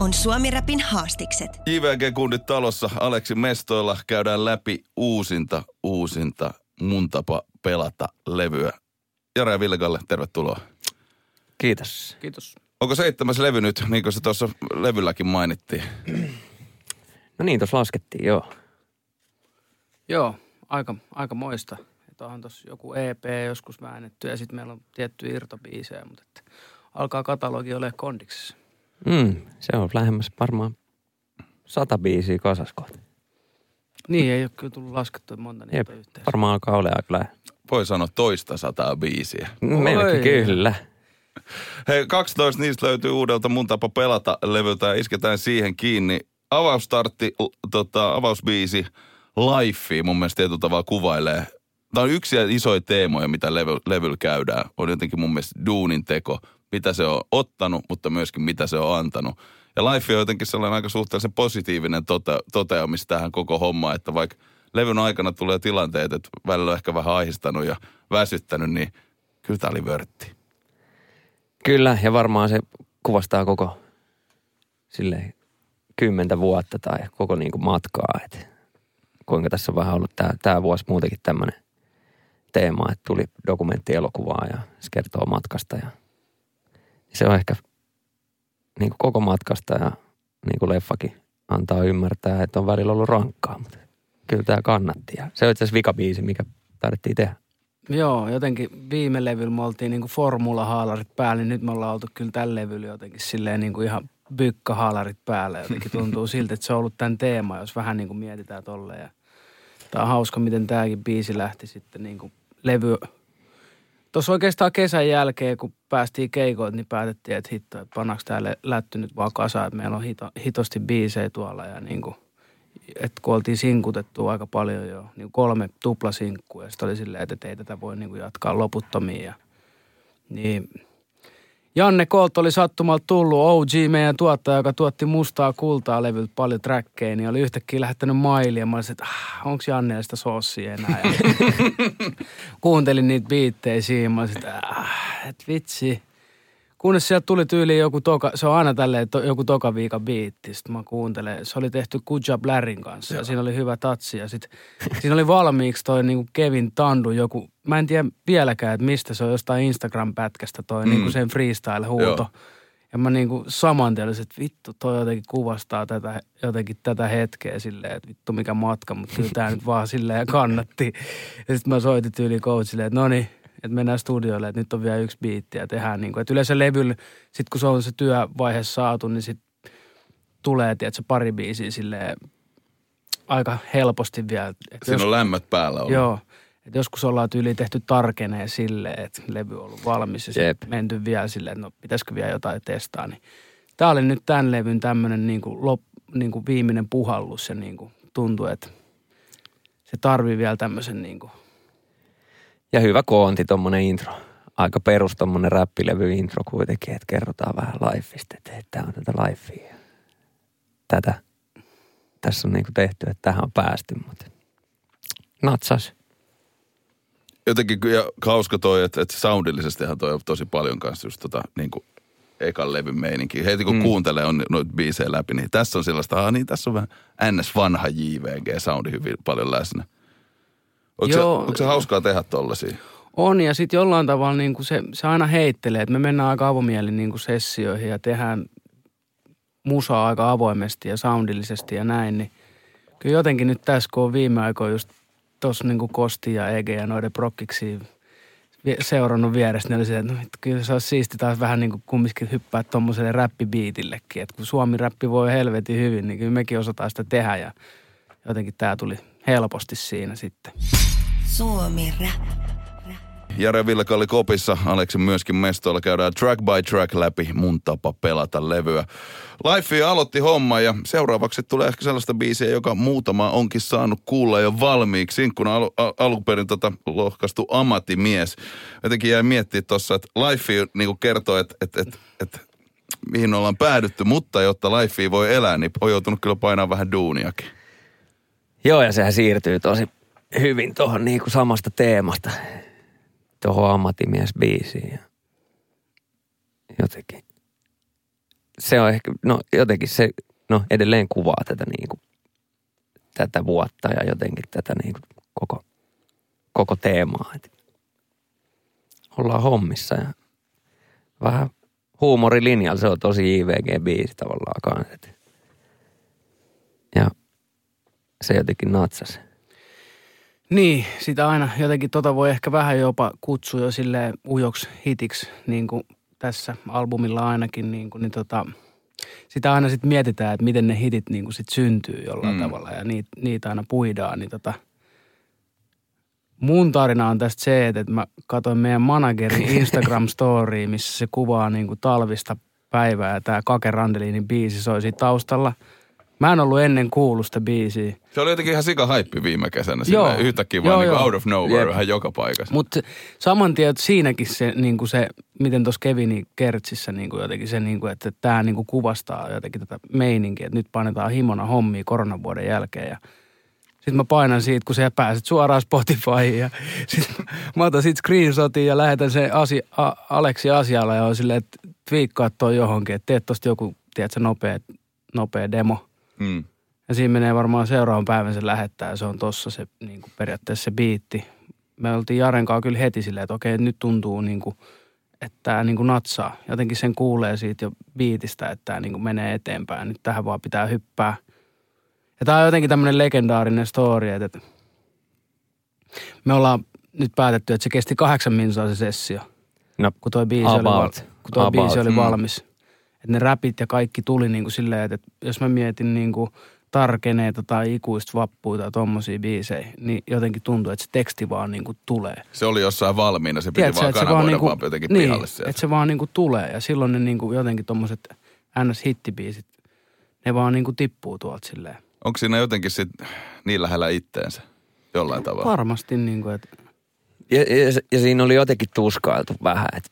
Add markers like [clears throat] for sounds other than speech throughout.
On Suomi Rapin haastikset. JVG-kundit talossa Aleksi Mestoilla käydään läpi uusinta, uusinta mun tapa pelata levyä. Jare ja tervetuloa. Kiitos. Kiitos. Onko seitsemäs levy nyt, niin kuin se tuossa levylläkin mainittiin? No niin, tuossa laskettiin, joo. Joo, aika, aika moista. Että onhan tuossa joku EP joskus väännetty ja sitten meillä on tietty irtobiisejä, mutta että alkaa katalogi olemaan kondiksessa. Mm, se on lähemmäs varmaan sata biisiä kasaskohta. Niin, ei ole kyllä tullut laskettua monta niitä Jep, yhteensä. varmaan alkaa olemaan aika lähellä. Voi sanoa toista sataa biisiä. Melkein Oi. kyllä. Hei, 12 niistä löytyy uudelta mun tapa pelata levyltä ja isketään siihen kiinni. Avaustartti, tota, avausbiisi, Life mun mielestä tietyllä tavalla kuvailee. Tämä on yksi isoja teemoja, mitä levy, levyllä käydään. On jotenkin mun mielestä duunin teko, mitä se on ottanut, mutta myöskin mitä se on antanut. Ja Life on jotenkin sellainen aika suhteellisen positiivinen tote, toteamis tähän koko hommaan, että vaikka levyn aikana tulee tilanteet, että välillä on ehkä vähän ahistanut ja väsyttänyt, niin kyllä tämä oli vörtti. Kyllä, ja varmaan se kuvastaa koko silleen kymmentä vuotta tai koko niin kuin matkaa, että kuinka tässä on vähän ollut tämä, tämä vuosi muutenkin tämmöinen teema, että tuli dokumenttielokuvaa ja se kertoo matkasta ja se on ehkä niin kuin koko matkasta ja niin kuin leffakin antaa ymmärtää, että on välillä ollut rankkaa, mutta kyllä tämä kannatti ja se on itse asiassa vikabiisi, mikä tarvittiin tehdä. Joo, jotenkin viime levyllä me oltiin niinku formulahaalarit päällä, niin nyt me ollaan oltu kyllä tällä levyllä jotenkin silleen niinku ihan bykkahaalarit päällä. Jotenkin tuntuu siltä, että se on ollut tämän teema, jos vähän niinku mietitään tolleen. Ja tää on hauska, miten tämäkin biisi lähti sitten niinku levy. Tuossa oikeastaan kesän jälkeen, kun päästiin keikoilta, niin päätettiin, että hitto, että pannaanko täällä lätty nyt vaan kasaan, että meillä on hito, hitosti biisejä tuolla ja niinku, että kun oltiin sinkutettu aika paljon jo, niin kolme tuplasinkkua ja sitten oli silleen, että ei tätä voi niin jatkaa loputtomiin. Ja, niin Janne Kolt oli sattumalta tullut, OG meidän tuottaja, joka tuotti mustaa kultaa levyltä paljon trackeja, niin oli yhtäkkiä lähettänyt mailia. Mä olisin, että ah, onko Janne sitä sossia enää? Ja [laughs] kuuntelin niitä biittejä siinä, mä olisin, että ah, et vitsi. Kunnes sieltä tuli tyyliin joku toka, se on aina tälleen to, joku toka viikan biitti. Sitten mä kuuntelen, se oli tehty Kuja Blarin kanssa ja siinä oli hyvä tatsi. Ja sit, [laughs] siinä oli valmiiksi toi niinku Kevin Tandu joku, mä en tiedä vieläkään, että mistä se on jostain Instagram-pätkästä toi mm. niinku sen freestyle-huuto. Joo. Ja mä niinku saman tien että vittu toi jotenkin kuvastaa tätä, jotenkin tätä hetkeä silleen, että vittu mikä matka, mutta kyllä tää nyt vaan silleen kannatti. Ja sitten mä soitin tyyliin coachille, että no niin, että mennään studioille, että nyt on vielä yksi biitti ja tehdään niin kuin, että yleensä levyllä, sit kun se on se työvaihe saatu, niin sit tulee, tiedätkö, pari biisiä silleen aika helposti vielä. Et Siinä on lämmöt päällä ollut. Joo. Et joskus ollaan tyyliin tehty tarkeneen silleen, että levy on ollut valmis ja sitten menty vielä silleen, että no pitäisikö vielä jotain testaa. Niin tämä oli nyt tämän levyn tämmöinen niin kuin lop, niin kuin viimeinen puhallus ja niin kuin tuntui, että se tarvii vielä tämmöisen niin kuin Ja hyvä koonti tommonen intro. Aika perus tommonen räppilevy intro kuitenkin, että kerrotaan vähän lifeista, että tää on tätä lifea. ja Tätä tässä on niinku tehty, että tähän on päästy, mutta natsas. jotenkin kyllä hauska toi, että, että soundillisestihan toi on tosi paljon kanssa just tota niin kuin ekan levyn meininki. Heti kun mm. kuuntelee on noita biisejä läpi, niin tässä on sellaista, ah niin tässä on vähän ns. vanha JVG-soundi hyvin paljon läsnä. Onko, se, Joo. onko se hauskaa tehdä tollasia? On ja sitten jollain tavalla niin kuin se, se aina heittelee, että me mennään aika avomielin niin kuin sessioihin ja tehdään musaa aika avoimesti ja soundillisesti ja näin, niin kyllä jotenkin nyt tässä, kun on viime aikoina just tuossa niin Kosti ja Ege ja noiden prokkiksi seurannut vierestä, niin oli se, että no, kyllä se olisi siisti taas vähän niin kuin kumminkin hyppää tuommoiselle räppibiitillekin, että kun Suomi-räppi voi helvetin hyvin, niin kyllä mekin osataan sitä tehdä ja jotenkin tämä tuli helposti siinä sitten. Suomi Rap. Jare Villekalli kopissa, Aleksi myöskin mestoilla käydään track by track läpi mun tapa pelata levyä. Life aloitti homma ja seuraavaksi tulee ehkä sellaista biisiä, joka muutama onkin saanut kuulla jo valmiiksi. Kun al- al- alkuperin tota lohkastu ammattimies. Jotenkin jäi miettiä tuossa, että Life niin kertoo, että, että, että, että mihin ollaan päädytty, mutta jotta Life voi elää, niin on joutunut kyllä painaa vähän duuniakin. Joo, ja sehän siirtyy tosi hyvin tuohon niinku samasta teemasta, tuohon ammattimies-biisiin. Ja jotenkin, se on ehkä, no jotenkin se, no edelleen kuvaa tätä niinku, tätä vuotta ja jotenkin tätä niinku koko, koko teemaa. Et ollaan hommissa ja vähän huumorilinjalla se on tosi IVG-biisi tavallaan kanssa. Ja se jotenkin natsasi. Niin, sitä aina jotenkin tota voi ehkä vähän jopa kutsua jo sille ujoksi hitiksi, niin kuin tässä albumilla ainakin, niin, kuin, niin tota, sitä aina sitten mietitään, että miten ne hitit niin kuin sit syntyy jollain mm. tavalla ja niitä, niitä aina puidaan, niin tota, mun tarina on tästä se, että mä katsoin meidän managerin [laughs] Instagram-storya, missä se kuvaa niin kuin talvista päivää ja tämä Kake Randelinin biisi soi siitä taustalla – Mä en ollut ennen kuullut sitä biisiä. Se oli jotenkin ihan sika haippi viime kesänä. Joo. Yhtäkkiä vaan niin out of nowhere Jep. vähän joka paikassa. Mutta saman tien, että siinäkin se, niin kuin se miten tuossa Kevinin Kertsissä niin kuin jotenkin se, niin kuin, että tämä niin kuin kuvastaa jotenkin tätä meininkiä, että nyt painetaan himona hommia koronavuoden jälkeen ja sitten mä painan siitä, kun sä pääset suoraan Spotifyin ja [laughs] sitten mä otan siitä screenshotin ja lähetän sen asia, a, Aleksi asialle ja on silleen, että twiikkaa toi johonkin, että teet tosta joku, tiedätkö, nopea, nopea demo – Mm. Ja siinä menee varmaan seuraavan päivän se lähettää ja se on tossa se niin kuin periaatteessa se biitti. Me oltiin Jarenkaa kyllä heti silleen, että okei, nyt tuntuu niin kuin, että tämä niin kuin natsaa. Jotenkin sen kuulee siitä jo biitistä, että tämä niin kuin menee eteenpäin. Nyt tähän vaan pitää hyppää. Ja tämä on jotenkin tämmöinen legendaarinen story, että me ollaan nyt päätetty, että se kesti kahdeksan minsaa se sessio. No, kun tuo biisi, about, oli, kun tuo biisi oli mm. Että ne räpit ja kaikki tuli niin kuin silleen, että jos mä mietin niin kuin tarkeneita tai ikuista vappuita tai tommosia biisejä, niin jotenkin tuntuu, että se teksti vaan niin kuin tulee. Se oli jossain valmiina, se piti Tiedätkö, vaan kanavoida vaan, niin kuin, vaan jotenkin niin, pihalle sieltä. että se vaan niin kuin tulee ja silloin ne niin kuin jotenkin tommoset NS-hittibiisit, ne vaan niin kuin tippuu tuolta silleen. Onko siinä jotenkin sit niin lähellä itteensä jollain tavalla? Varmasti niin kuin, että... Ja, ja, ja siinä oli jotenkin tuskailtu vähän, että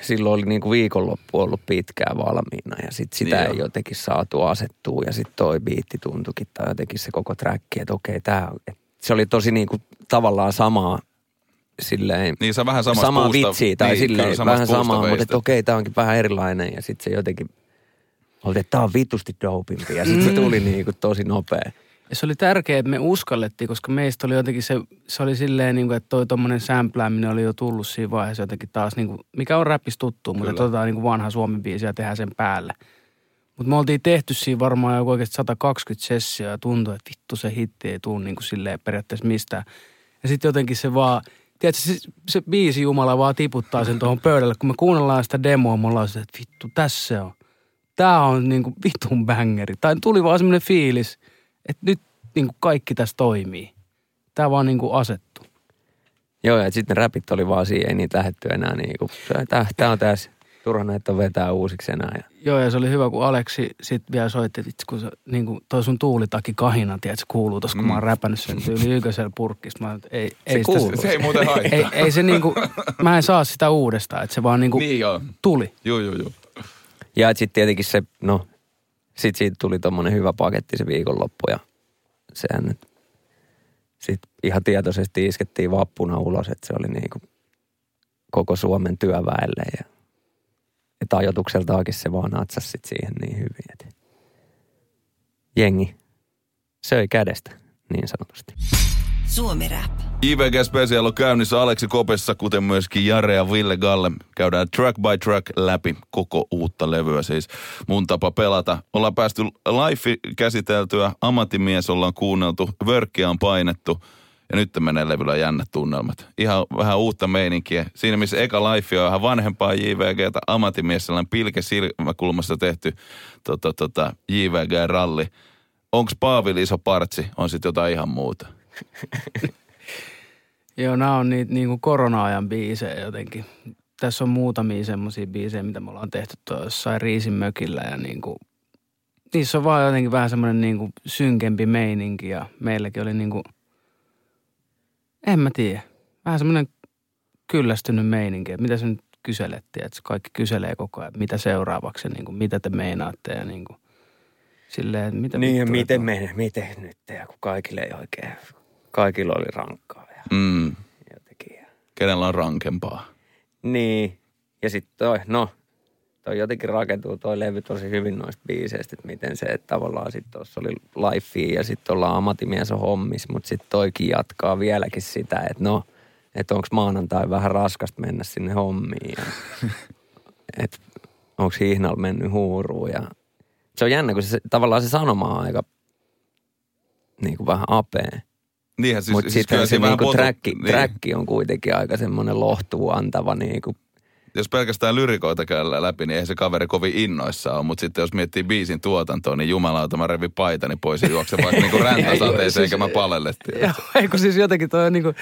silloin oli niin kuin viikonloppu ollut pitkään valmiina ja sit sitä niin ei jo. jotenkin saatu asettua ja sitten toi biitti tuntukin tai jotenkin se koko track, että okei tää, se oli tosi niin kuin tavallaan samaa silleen, niin, se vähän samaa vitsiä tai niin, silleen vähän samaa, mutta että okei, tämä onkin vähän erilainen ja sitten se jotenkin, oli, että tämä on vitusti dopimpi ja sitten se mm. tuli niin kuin tosi nopea. Ja se oli tärkeää, että me uskallettiin, koska meistä oli jotenkin se, se oli silleen niin kuin, että toi tommonen sämplääminen oli jo tullut siinä vaiheessa jotenkin taas, niin kuin, mikä on räppis tuttu, mutta otetaan niin kuin vanha suomen biisi ja tehdään sen päälle. Mutta me oltiin tehty siinä varmaan joku oikeasti 120 sessioa ja tuntui, että vittu se hitti ei tule niin kuin silleen periaatteessa mistään. Ja sitten jotenkin se vaan, tiedätkö, se, se biisi Jumala vaan tiputtaa sen tuohon pöydälle. Kun me kuunnellaan sitä demoa, me ollaan se, että vittu, tässä se on. Tämä on niin kuin vitun bängeri. Tai tuli vaan semmoinen fiilis – että nyt niin kuin kaikki tässä toimii. Tämä vaan niin kuin asettu. Joo, ja sitten räpit oli vaan siihen, ei niitä lähetty enää niin kuin, tämä on tässä, turha näitä on vetää uusiksi enää. Ja. Joo, ja se oli hyvä, kun Aleksi sitten vielä soitti, että kun se, niin kuin toi sun tuulitaki kahina, tiedät, se kuuluu tuossa, kun mm. mä oon mm. räpännyt sen tyyli ykkösellä purkista. Mä, ei, se ei kuuluu. Sitä, se ei muuten haittaa. Ei, ei se niin kuin, mä en saa sitä uudestaan, että se vaan niin kuin niin joo. tuli. Joo, joo, joo. Ja sitten tietenkin se, no sitten siitä tuli tommonen hyvä paketti se viikonloppu ja sehän nyt sitten ihan tietoisesti iskettiin vappuna ulos, että se oli niinku koko Suomen työväelle ja että ajotukseltaakin se vaan natsasi sit siihen niin hyvin, että jengi söi kädestä niin sanotusti. Suomi Rap. IVG Special on käynnissä Aleksi Kopessa, kuten myöskin Jare ja Ville Galle. Käydään track by track läpi koko uutta levyä, siis mun tapa pelata. Ollaan päästy live käsiteltyä, ammattimies ollaan kuunneltu, vörkkiä on painettu ja nyt menee levyllä jännät tunnelmat. Ihan vähän uutta meininkiä. Siinä missä eka life on vähän vanhempaa JVGtä, ammattimies sellainen pilke silmäkulmassa tehty tota, tota, JVG-ralli. Onks Paavili iso partsi, on sitten jotain ihan muuta? [laughs] Joo, nämä on niitä niin kuin korona-ajan biisejä jotenkin. Tässä on muutamia semmoisia biisejä, mitä me ollaan tehty tuossa jossain Riisin mökillä ja niin kuin, niissä on vaan jotenkin vähän semmoinen niin kuin synkempi meininki ja meilläkin oli niin kuin, en mä tiedä, vähän semmoinen kyllästynyt meininki, että mitä se nyt kyselettiin, että kaikki kyselee koko ajan, mitä seuraavaksi niin kuin, mitä te meinaatte ja niin kuin, silleen, mitä Niin, miten että- me, miten nyt, ja kun kaikille ei oikein, kaikilla oli rankkaa ja Mm. jotenkin. Ja. Kenellä on rankempaa? Niin, ja sitten toi, no, toi jotenkin rakentuu toi levy tosi hyvin noista biiseistä, että miten se, että tavallaan sitten tuossa oli lifea ja sitten ollaan ammattimies on hommis, mutta sitten toikin jatkaa vieläkin sitä, että no, että onko maanantai vähän raskasta mennä sinne hommiin ja [laughs] että onko hihnalla mennyt huuruun ja se on jännä, kun se, tavallaan se sanoma on aika niin kuin vähän apea. Niinhän siis, Mutta siis sitten se niinku potu- träkki, niin. träkki on kuitenkin aika semmoinen lohtuu antava niinku Jos pelkästään lyrikoita käydään läpi, niin eihän se kaveri kovin innoissaan ole. Mutta sitten jos miettii biisin tuotantoa, niin jumalauta mä revin paitani pois ja juoksen vaikka niinku [laughs] räntäsateeseen, siis- eikä mä palellettiin. Joo, eikö siis jotenkin toi on niinku,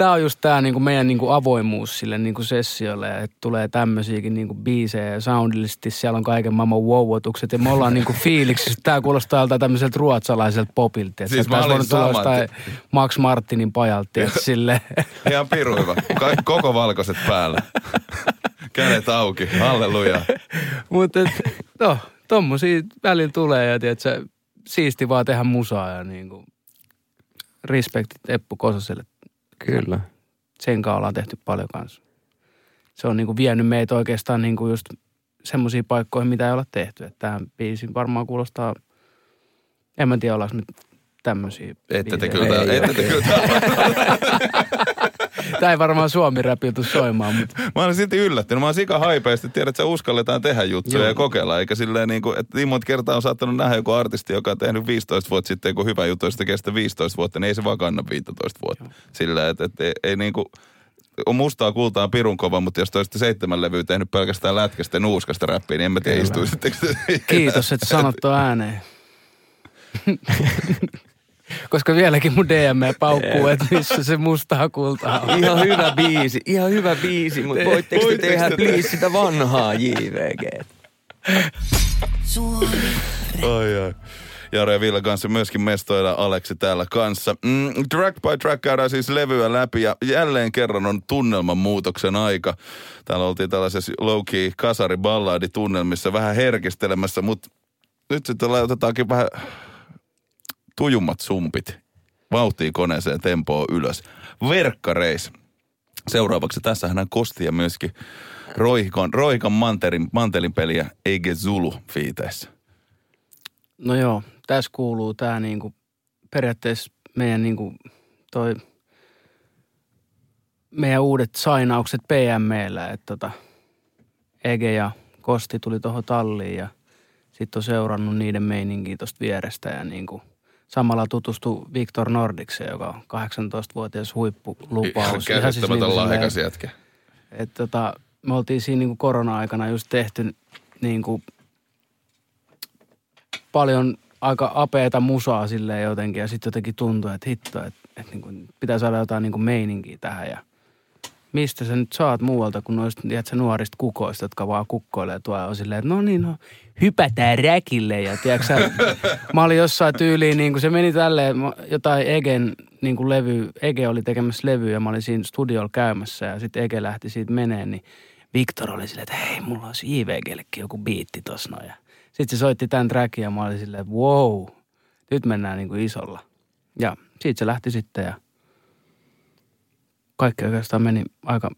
tää on just tää niinku meidän niinku avoimuus sille niinku sessiolle, että tulee tämmöisiäkin niinku biisejä ja soundillisesti siellä on kaiken maailman wowwotukset ja me ollaan niinku [laughs] fiiliksissä. Tää kuulostaa joltain tämmöiseltä ruotsalaiselta popilta. Siis mä olin tulla Max Martinin pajalta, että sille. [laughs] Ihan piru hyvä. Ka- koko valkoiset päällä. [laughs] Kädet auki. Halleluja. Mutta no, tommosia välillä tulee ja tiedätkö, siisti vaan tehdä musaa ja niinku respektit Eppu Kososelle. Kyllä. Sen kanssa ollaan tehty paljon kanssa. Se on niinku vienyt meitä oikeastaan niinku just semmoisiin paikkoihin, mitä ei olla tehty. Että tämä biisi varmaan kuulostaa, en mä tiedä ollaanko nyt tämmöisiä Ette te kyllä, [laughs] Ei ette te kyllä. Tämä ei varmaan suomi räpiltu soimaan, mutta Mä olen silti yllättynyt. Mä oon sika haipeasti, tiedät, että uskalletaan tehdä juttuja Joo. ja kokeilla. Eikä silleen niin kuin, että niin monta kertaa on saattanut nähdä joku artisti, joka on tehnyt 15 vuotta sitten joku hyvä juttu, sitten kestä 15 vuotta, niin ei se vaan kanna 15 vuotta. Silleen, että, että ei, ei niin kuin, on mustaa kultaa pirun kova, mutta jos te olisitte seitsemän levyä tehnyt pelkästään lätkästä ja nuuskasta räppiä, niin en mä tiedä, kiitos, että sanot tuon ääneen. [laughs] Koska vieläkin mun DM paukkuu, että missä se mustaa kultaa on. Ihan hyvä biisi, ihan hyvä biisi, mutta voitteko te tehdä te please sitä vanhaa JVG? Ai ai. Jare ja Ville kanssa myöskin mestoilla Aleksi täällä kanssa. Mm, track by track käydään siis levyä läpi ja jälleen kerran on tunnelman muutoksen aika. Täällä oltiin tällaisessa low-key kasari-balladi-tunnelmissa vähän herkistelemässä, mutta nyt sitten laitetaankin vähän tujummat sumpit vauhtiin koneeseen tempoon ylös. Verkkareis. Seuraavaksi tässähän hän kosti ja myöskin Roikan, Roikan manterin, mantelin peliä Ege Zulu fiiteissä. No joo, tässä kuuluu tämä niinku, periaatteessa meidän niinku, toi, meidän uudet sainaukset PMllä, että tota, Ege ja Kosti tuli tuohon talliin ja sitten on seurannut niiden meininkiä tuosta vierestä ja niinku, samalla tutustui Victor Nordikseen, joka on 18-vuotias huippulupaus. Ihan Käsittämätön niinku lahjakas silleen- jätkä. että tota, me oltiin siinä niinku korona-aikana just tehty niinku paljon aika apeeta musaa silleen jotenkin. Ja sitten jotenkin tuntui, että hitto, että, että niinku pitää saada jotain niinku meininkiä tähän. Ja mistä sä nyt saat muualta kuin noista tiedätkö, nuorista kukoista, jotka vaan kukkoilee tuolla on silleen, että no niin, no hypätään räkille. Ja tiedätkö, sä, [laughs] mä olin jossain tyyliin, niin kuin se meni tälleen, jotain Egen niin kuin levy, Ege oli tekemässä levyä ja mä olin siinä studiolla käymässä ja sitten Ege lähti siitä meneen, niin Viktor oli silleen, että hei, mulla olisi JVGllekin joku biitti tossa noin. Sitten se soitti tämän trackin ja mä olin silleen, että wow, nyt mennään niin kuin isolla. Ja siitä se lähti sitten ja kaikki meni aika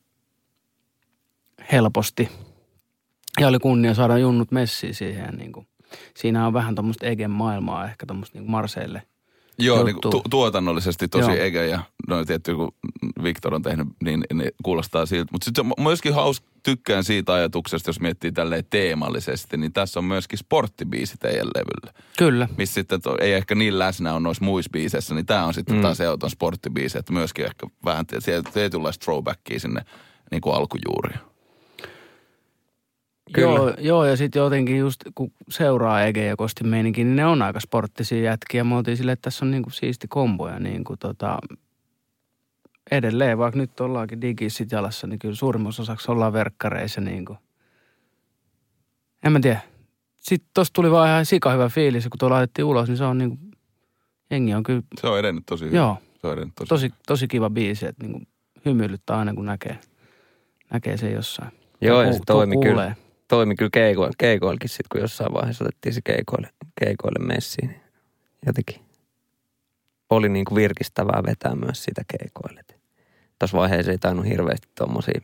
helposti. Ja oli kunnia saada junnut messiin siihen. Niin kuin, siinä on vähän tuommoista Egen maailmaa ehkä tuommoista niin Marseille. Joo, niin tu- tuotannollisesti tosi Joo. Ege ja no tietty kun Victor on tehnyt, niin, niin kuulostaa siltä. Mutta sitten myöskin haus, tykkään siitä ajatuksesta, jos miettii tälleen teemallisesti, niin tässä on myöskin sporttibiisi teidän levyllä. Kyllä. Missä sitten to, ei ehkä niin läsnä on noissa muissa biiseissä, niin tämä on sitten mm. taas ehoton sporttibiisi, että myöskin ehkä vähän tietynlaista throwbackia sinne niin kuin alkujuuriin. Kyllä. Joo, joo, ja sitten jotenkin just kun seuraa Ege ja Kostin meininkin, niin ne on aika sporttisia jätkiä. Me oltiin silleen, että tässä on niinku siisti kombo ja niinku tota, edelleen, vaikka nyt ollaankin digissit jalassa, niin kyllä suurimmassa osaksi ollaan verkkareissa niin kuin. En mä tiedä. Sitten tosta tuli vaan ihan sika hyvä fiilis, kun tuo laitettiin ulos, niin se on niin kuin, jengi on kyllä, Se on edennyt tosi hyvin. joo, Se on edennyt tosi, tosi, tosi kiva biisi, että niin kuin hymyilyttää aina, kun näkee, näkee sen jossain. Joo, ja se toimi kuulee. kyllä, toimi kyllä keikoilla, keikoillakin sitten, kun jossain vaiheessa otettiin se keikoille, keikoille messiin. Niin jotenkin oli niin kuin virkistävää vetää myös sitä keikoille. Tuossa vaiheessa ei tainnut hirveästi tommosia,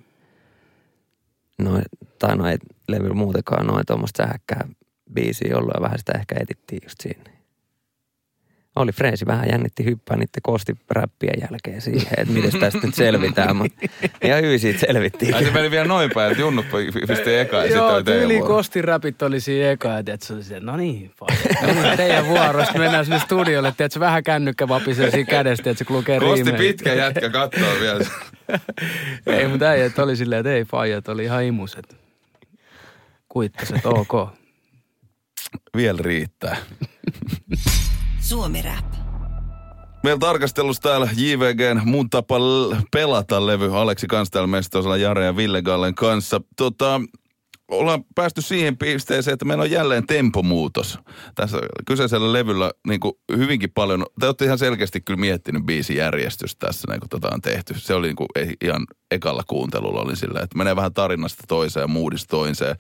noin, tai no ei levyllä muutenkaan noin tuommoista sähäkkää biisiä ollut ja vähän sitä ehkä etittiin just siinä. Oli Freesi vähän jännitti hyppää niiden kostiräppien jälkeen siihen, että miten tästä nyt selvitään, mutta ihan hyvin siitä selvittiin. Ai se meni vielä noin päin, että junnut pisti eka ja sitten Joo, oli teidän tyyli vuoro. Kostin räpit oli siinä eka, ja tiedät, se oli siellä, no niin, no niin, teidän vuoro. Sitten mennään sinne studiolle, tiedät, se vähän kännykkä vapisee siinä kädestä, että se lukee Kosti riimejä. pitkä jätkä kattoo vielä. [laughs] Ei, mutta äijät oli silleen, että ei faijat, oli ihan imuset. Kuittaset, ok. Vielä riittää. [laughs] Suomi Rap. Meillä tarkastelussa täällä JVGn Mun tapa l- pelata levy Aleksi kanssa täällä Mestosella Jare ja Ville Gallen kanssa. Tota, ollaan päästy siihen pisteeseen, että meillä on jälleen tempomuutos. Tässä kyseisellä levyllä niin kuin hyvinkin paljon, te olette ihan selkeästi kyllä miettinyt biisin järjestystä tässä, niin kun tota on tehty. Se oli niin kuin ihan ekalla kuuntelulla oli sillä, että menee vähän tarinasta toiseen ja moodista toiseen.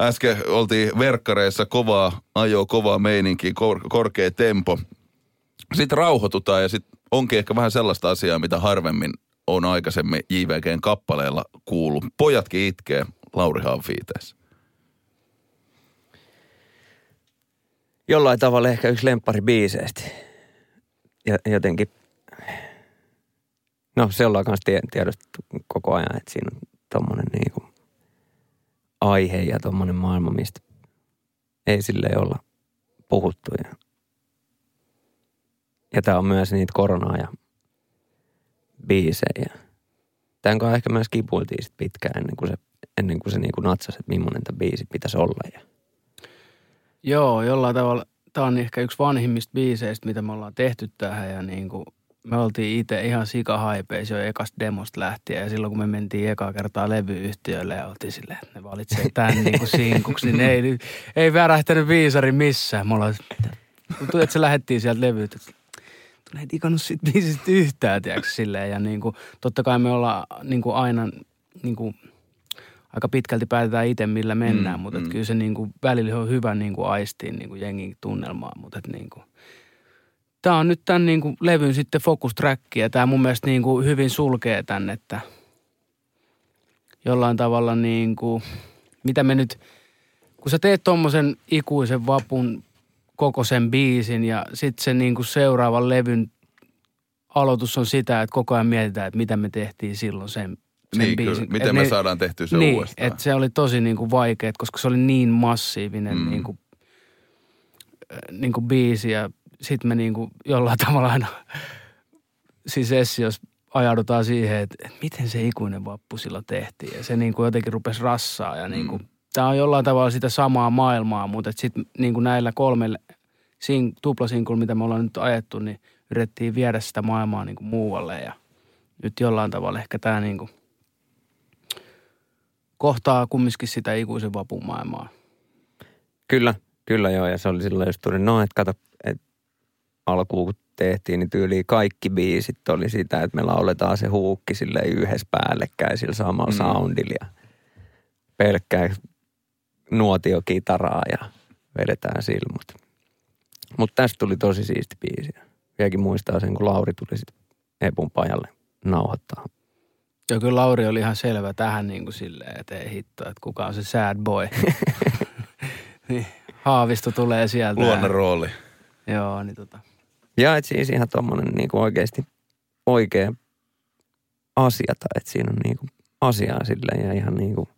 Äsken oltiin verkkareissa kovaa ajoa, kovaa meininkiä, kor- korkea tempo sitten rauhoitutaan ja sitten onkin ehkä vähän sellaista asiaa, mitä harvemmin on aikaisemmin JVGn kappaleella kuullut. Pojatkin itkee Lauri Hanfiiteessä. jollain tavalla ehkä yksi lemppari biiseistä. Ja jotenkin, no se ollaan kanssa tie- tiedostettu koko ajan, että siinä on tommonen niinku aihe ja tommonen maailma, mistä ei silleen olla puhuttu. Ja, ja tää on myös niitä koronaa ja biisejä. Tämän kanssa ehkä myös kipuiltiin sit pitkään ennen kuin se, ennen kuin se niinku natsasi, että millainen tämä biisi pitäisi olla. Ja Joo, jollain tavalla. Tämä on ehkä yksi vanhimmista biiseistä, mitä me ollaan tehty tähän ja niin kuin me oltiin itse ihan sikahaipeissa jo ekasta demosta lähtien ja silloin kun me mentiin ekaa kertaa levyyhtiölle ja oltiin silleen, että ne valitsee tämän [laughs] niin kuin sinkuksi, niin ei, ei värähtänyt viisari missään. Me ollaan, tuntuu, että se lähettiin sieltä levyyt, että ei digannut siitä biisistä yhtään, tiedätkö, silleen. Ja niin kuin, totta kai me ollaan niin kuin aina niin kuin, aika pitkälti päätetään itse, millä mennään, Mm, mutta mm. kyllä se niin kuin, välillä on hyvä niin kuin aistiin niin kuin jengin tunnelmaa, mutta niin kuin, Tämä on nyt tämän niin kuin, levyn sitten focus track ja tämä mun mielestä niin kuin, hyvin sulkee tämän, että jollain tavalla niin kuin, mitä me nyt, kun sä teet tommosen ikuisen vapun koko sen biisin ja sitten se niin kuin seuraavan levyn aloitus on sitä, että koko ajan mietitään, että mitä me tehtiin silloin sen, sen Niin, kyllä. biisin. Miten Et me ne- saadaan tehtyä se niin, uudestaan. että se oli tosi niin kuin vaikea, koska se oli niin massiivinen Mm. mm. niin kuin, äh, niin kuin biisi ja sitten me niin kuin jollain [laughs] tavalla aina siis jos ajaudutaan siihen, että, että miten se ikuinen vappu silloin tehtiin ja se niin kuin jotenkin rupesi rassaa ja niin kuin, Mm. tämä on jollain tavalla sitä samaa maailmaa, mutta sitten niin kuin näillä kolmella sing, tuplasinkulla, mitä me ollaan nyt ajettu, niin yritettiin viedä sitä maailmaa niin kuin muualle ja nyt jollain tavalla ehkä tämä niin kuin kohtaa kumminkin sitä ikuisen vapun maailmaa. Kyllä, kyllä joo. Ja se oli silloin just tuli, no että kato, että alkuun kun tehtiin, niin tyyliin kaikki biisit oli sitä, että me lauletaan se huukki sille yhdessä päällekkäin sillä samalla Mm. soundilla ja pelkkää nuotiokitaraa ja vedetään sillä. Mutta mut tästä tuli tosi siisti biisi. Vieläkin muistaa sen, kun Lauri tuli sitten Epun pajalle nauhoittaa. Ja kyllä Lauri oli ihan selvä tähän niin kuin silleen, että ei hitto, että kuka on se sad boy. [laughs] niin, haavisto tulee sieltä. Luonnon rooli. Joo, niin tota. Ja et siis ihan tommonen niinku oikeesti oikea asia, tai että siinä on niinku asiaa silleen ja ihan niinku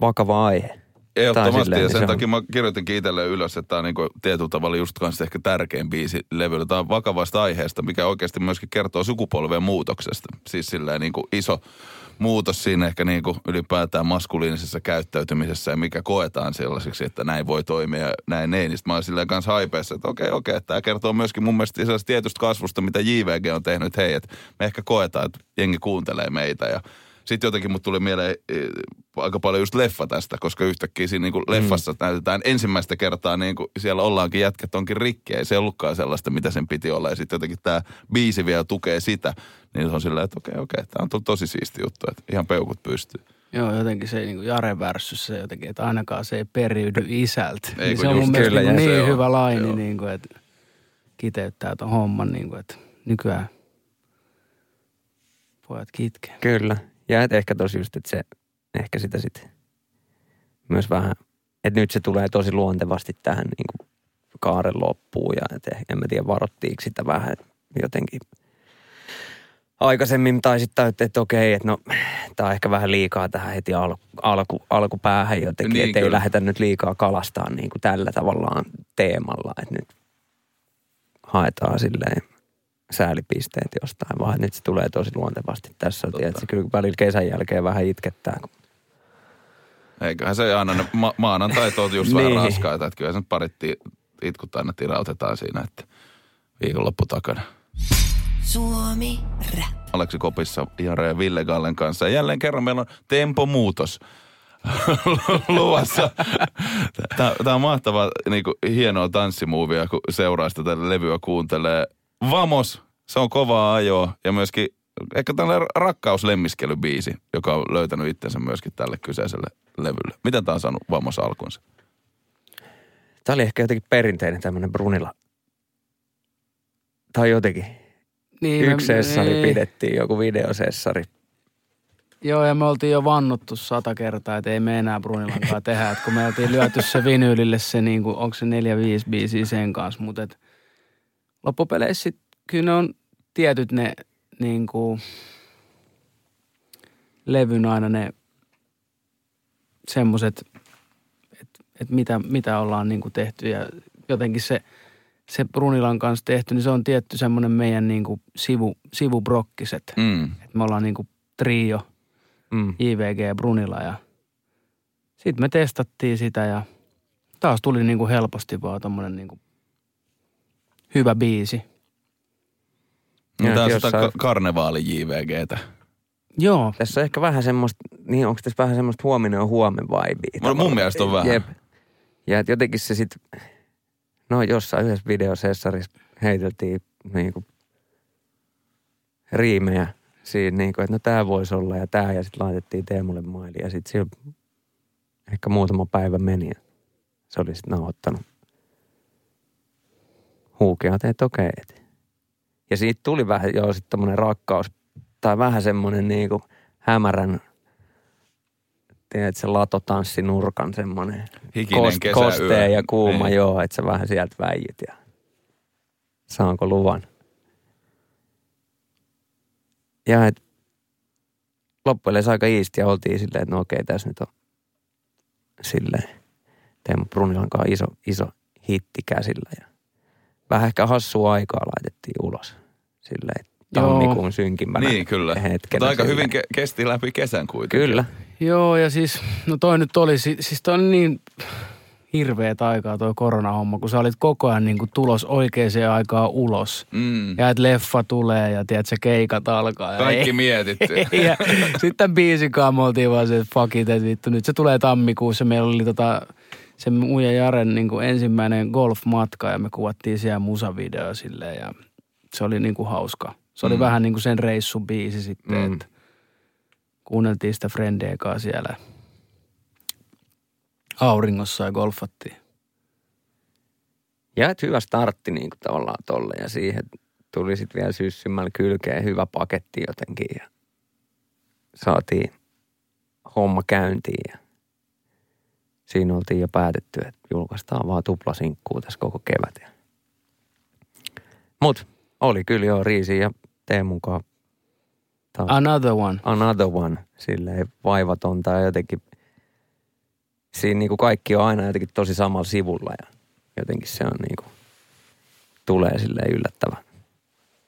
vakava aihe. Ehdottomasti, silleen, ja niin sen se on- takia mä kirjoitinkin itselleen ylös, että tämä on niinku tietyllä tavalla just kanssa ehkä tärkein biisi levyllä. Tämä on vakavasta aiheesta, mikä oikeasti myöskin kertoo sukupolven muutoksesta. Siis silleen niinku iso muutos siinä ehkä niin kuin ylipäätään maskuliinisessa käyttäytymisessä ja mikä koetaan sellaiseksi, että näin voi toimia ja näin ei. Niin mä oon silleen kanssa haipeessa, että okei, okei, että tämä kertoo myöskin mun mielestä tietystä kasvusta, mitä JVG on tehnyt, hei, että me ehkä koetaan, että jengi kuuntelee meitä ja sitten jotenkin mut tuli mieleen e, aika paljon just leffa tästä, koska yhtäkkiä siinä niin leffassa mm. näytetään ensimmäistä kertaa niin kuin siellä ollaankin jätkät onkin rikki. Ei se ollutkaan sellaista, mitä sen piti olla. Ja sitten jotenkin tämä biisi vielä tukee sitä. Niin se on silleen, että okei, okei, tämä on tullut tosi siisti juttu, että ihan peukut pystyy. Joo, jotenkin se niin kuin Jare versus se jotenkin, että ainakaan se ei periydy isältä. Ei, niin se on mun mielestä kyllä, niin, ja se niin on, hyvä laini, joo. niin kuin, että kiteyttää ton homman, niin kuin, että nykyään pojat kitkee. Kyllä. Ja et ehkä tosi just, että se, ehkä sitä sitten myös vähän, että nyt se tulee tosi luontevasti tähän niin kuin kaaren loppuun ja et ehkä- en mä tiedä varottiinko sitä vähän jotenkin aikaisemmin tai sitten tajuttiin, että okei, että no tämä on ehkä vähän liikaa tähän heti al, alku, alkupäähän jotenkin, Niin, että ei lähdetä nyt liikaa kalastaa niin kuin tällä tavallaan teemalla, että nyt haetaan silleen säälipisteet jostain, vaan nyt se tulee tosi luontevasti tässä. Totta. Tiedätkö, kyllä välillä kesän jälkeen vähän itkettää. kun- Eiköhän se aina ne ma- maanantait on just vähän Niin. raskaita. Että kyllä se nyt parit ti- itkut aina tirautetaan siinä, että viikonloppu takana. Suomi Rap. Aleksi Kopissa Jare ja Ville Gallen kanssa. Ja jälleen kerran meillä on tempomuutos [laughs] luvassa. Tämä on mahtavaa, niin kuin, hienoa tanssimuuvia, kun seuraa sitä levyä kuuntelee. Vamos, se on kovaa ajoa ja myöskin ehkä tällainen rakkauslemmiskelybiisi, joka on löytänyt itsensä myöskin tälle kyseiselle levylle. Miten tämä on saanut Vamos alkunsa? Tämä oli ehkä jotenkin perinteinen tämmöinen Brunilla. Tai jotenkin. Niin, Yksi niin. pidettiin, joku videosessari. Joo, ja me oltiin jo vannottu sata kertaa, että ei me enää Brunilankaan tehdä. Että kun me oltiin lyöty se vinyylille se, niin kuin, onko se neljä, viisi biisiä sen kanssa. Mutta et, loppupeleissä sit, kyllä ne on tietyt ne niin kuin, levyn aina ne semmoiset, että et mitä, mitä ollaan niin kuin tehty. Ja jotenkin se, se Brunilan kanssa tehty, niin se on tietty semmoinen meidän niin kuin sivu, sivubrokkiset. Mm. Et me ollaan niin kuin trio, Mm. IVG ja Brunila ja sitten me testattiin sitä ja taas tuli niin kuin helposti vaan tommonen niin kuin hyvä biisi. Tämä on sitä jossain- ka- karnevaali JVGtä. Joo, Tässä on ehkä vähän semmoista, niin onko tässä vähän semmoista huominen on huomen vibea? Mun- mun mielestä on vähän. Jep. Ja et jotenkin se sitten, no jossain yhdessä videosessarissa heiteltiin niinku riimejä siinä, niinku, että no tää voisi olla ja tää ja sitten laitettiin Teemulle maili ja sitten ehkä muutama päivä meni ja se oli sitten nauhoittanut huukeat, että okei. et. Ja siitä tuli vähän jo sitten tämmöinen rakkaus tai vähän semmoinen niinku hämärän, tiedätkö, se latotanssinurkan semmoinen Hikinen kesäyö. kostea ja kuuma, Niin. joo, että sä vähän sieltä väijit ja saanko luvan. Ja et loppujen aika iisti ja oltiin silleen, että no okei, tässä nyt on silleen Teemu Brunilan kanssa iso, iso hitti käsillä ja vähän ehkä hassua aikaa laitettiin ulos silleen tammikuun synkimpänä Niin, kyllä. hetkenä. Mutta aika silleen. hyvin ke- kesti läpi kesän kuitenkin. Kyllä. joo ja siis, no toi nyt oli, si- siis toi on niin hirveet aikaa toi koronahomma, kun sä olit koko ajan niin kuin tulos oikeaan aikaan ulos. Mm. Ja että leffa tulee ja tiedät, se keikat alkaa. Ja Kaikki ei- mietitty. [laughs] ja sitten biisin kanssa me oltiin vaan se, että fuck it, että vittu, nyt se tulee tammikuussa. Meillä oli tota, se mun ja Jaren niin kuin ensimmäinen golfmatka ja me kuvattiin siellä musavideo silleen ja se oli niin kuin hauska. Se oli Mm. vähän niin kuin sen reissun biisi sitten, Mm. että kuunneltiin sitä Frendeen kanssa siellä auringossa ja golfattiin. Ja et hyvä startti niin kuin tavallaan tolle ja siihen tuli sitten vielä syssymmällä kylkeen hyvä paketti jotenkin ja saatiin homma käyntiin ja siinä oltiin jo päätetty, että julkaistaan vaan tuplasinkkuu tässä koko kevät. Mut oli kyllä jo Riisi ja Teemun kanssa Another one. another one, silleen vaivatonta ja jotenkin siinä niinku kaikki on aina jotenkin tosi samalla sivulla ja jotenkin se on niinku, tulee silleen yllättävän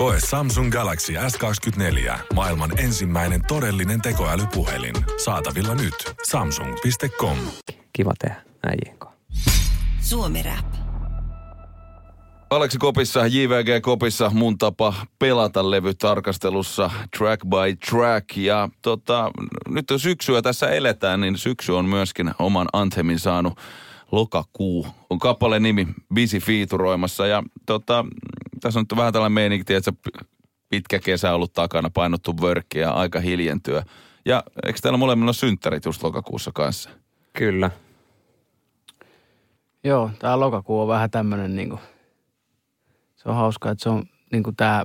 Koe Samsung Galaxy S24. Maailman ensimmäinen todellinen tekoälypuhelin. Saatavilla nyt. Samsung.com. Kiva tehdä äijien kanssa. Suomi Rap. Aleksi Kopissa, JVG Kopissa, mun tapa pelata levytarkastelussa track by track. Ja tota, nyt jos syksyä tässä eletään, niin syksy on myöskin oman anthemin saanut lokakuu. On kappaleen nimi Busy Featuroimassa ja tota, tässä on vähän tällainen meininki, että pitkä kesä ollut takana, painottu vörkki ja aika hiljentyä. Ja eikö täällä molemmilla ole synttärit just lokakuussa kanssa? Kyllä. Joo, tää lokakuu on vähän tämmönen niinku, se on hauska, että se on niinku tää,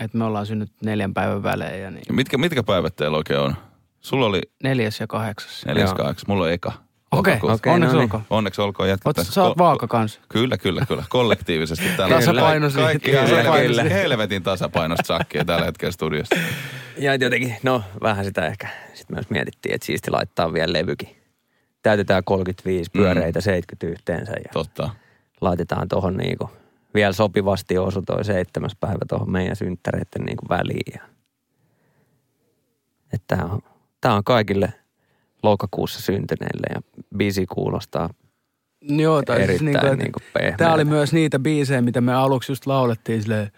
että me ollaan synnyt neljän päivän välein ja niin. Ja mitkä, mitkä päivät teillä oikein on? Sulla oli Neljäs ja kahdeksas. neljäs Joo. kahdeksas, mulla on eka. Okei, Lokakuuta. okay, onneksi no niin. olkoon. Onneksi olkoon jätkä Oot, sä oot vaaka kanssa. Kyllä, kyllä, kyllä. Kollektiivisesti [laughs] täällä. Tasapainoisia. Kaikki helvetin, helvetin tasapainosta sakkia tällä hetkellä studiossa. [laughs] Ja jotenkin, no vähän sitä ehkä sitten myös mietittiin, että siisti laittaa vielä levykin. Täytetään 35, pyöreitä 70 yhteensä ja Totta. laitetaan tuohon niinku vielä sopivasti osu toi seitsemäs päivä tuohon meidän synttäreiden niinku väliin. Ja... Että tää on, tää on kaikille lokakuussa syntyneille ja biisi kuulostaa Joo, tai siis erittäin niinku, että niinku pehmeältä. Tää oli myös niitä biisejä, mitä me aluksi just laulettiin silleen,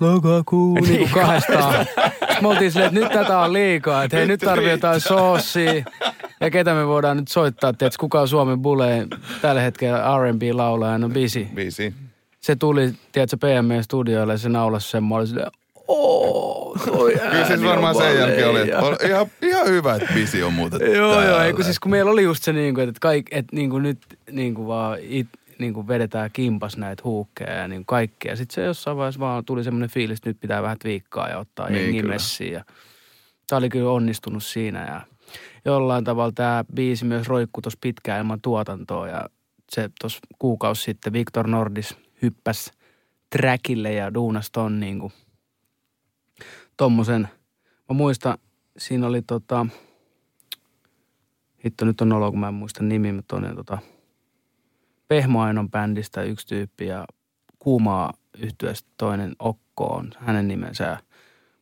lokakuu, niin kuin kahdestaan. [laughs] Me oltiin silleen, että nyt tätä on liikaa, että hei nyt tarvii jotain soossia. Ja ketä me voidaan nyt soittaa, että kuka on Suomen bule tällä hetkellä R&B laulaja, no Bisi. Biisi. Se tuli, tiedätkö, PME-studioille ja se naulasi sen, mä olin silleen, toi Kyllä siis varmaan sen jälkeen oli, valea. on ihan, ihan hyvä, että bisi on muuten Joo, joo, ei kun siis kun meillä oli just se niin kuin, että, kaik, että niin kuin nyt niin kuin vaan it, niin kuin vedetään kimpas näitä huukkeja ja niin kaikkea. Sitten se jossain vaiheessa vaan tuli semmoinen fiilis, että nyt pitää vähän twiikkaa ja ottaa Niin, jengi messiin. Ja tämä oli kyllä onnistunut siinä ja jollain tavalla tämä biisi myös roikkui tuossa pitkään ilman tuotantoa ja se tuossa kuukausi sitten Victor Nordis hyppäsi trackille ja duunas ton niin kuin tommosen. Mä muistan, siinä oli tota, hitto nyt on olo, kun mä en muista nimi, mutta on tota, Pehmo Ainon bändistä yksi tyyppi ja Kuumaa yhtyeestä toinen Okko on hänen nimensä.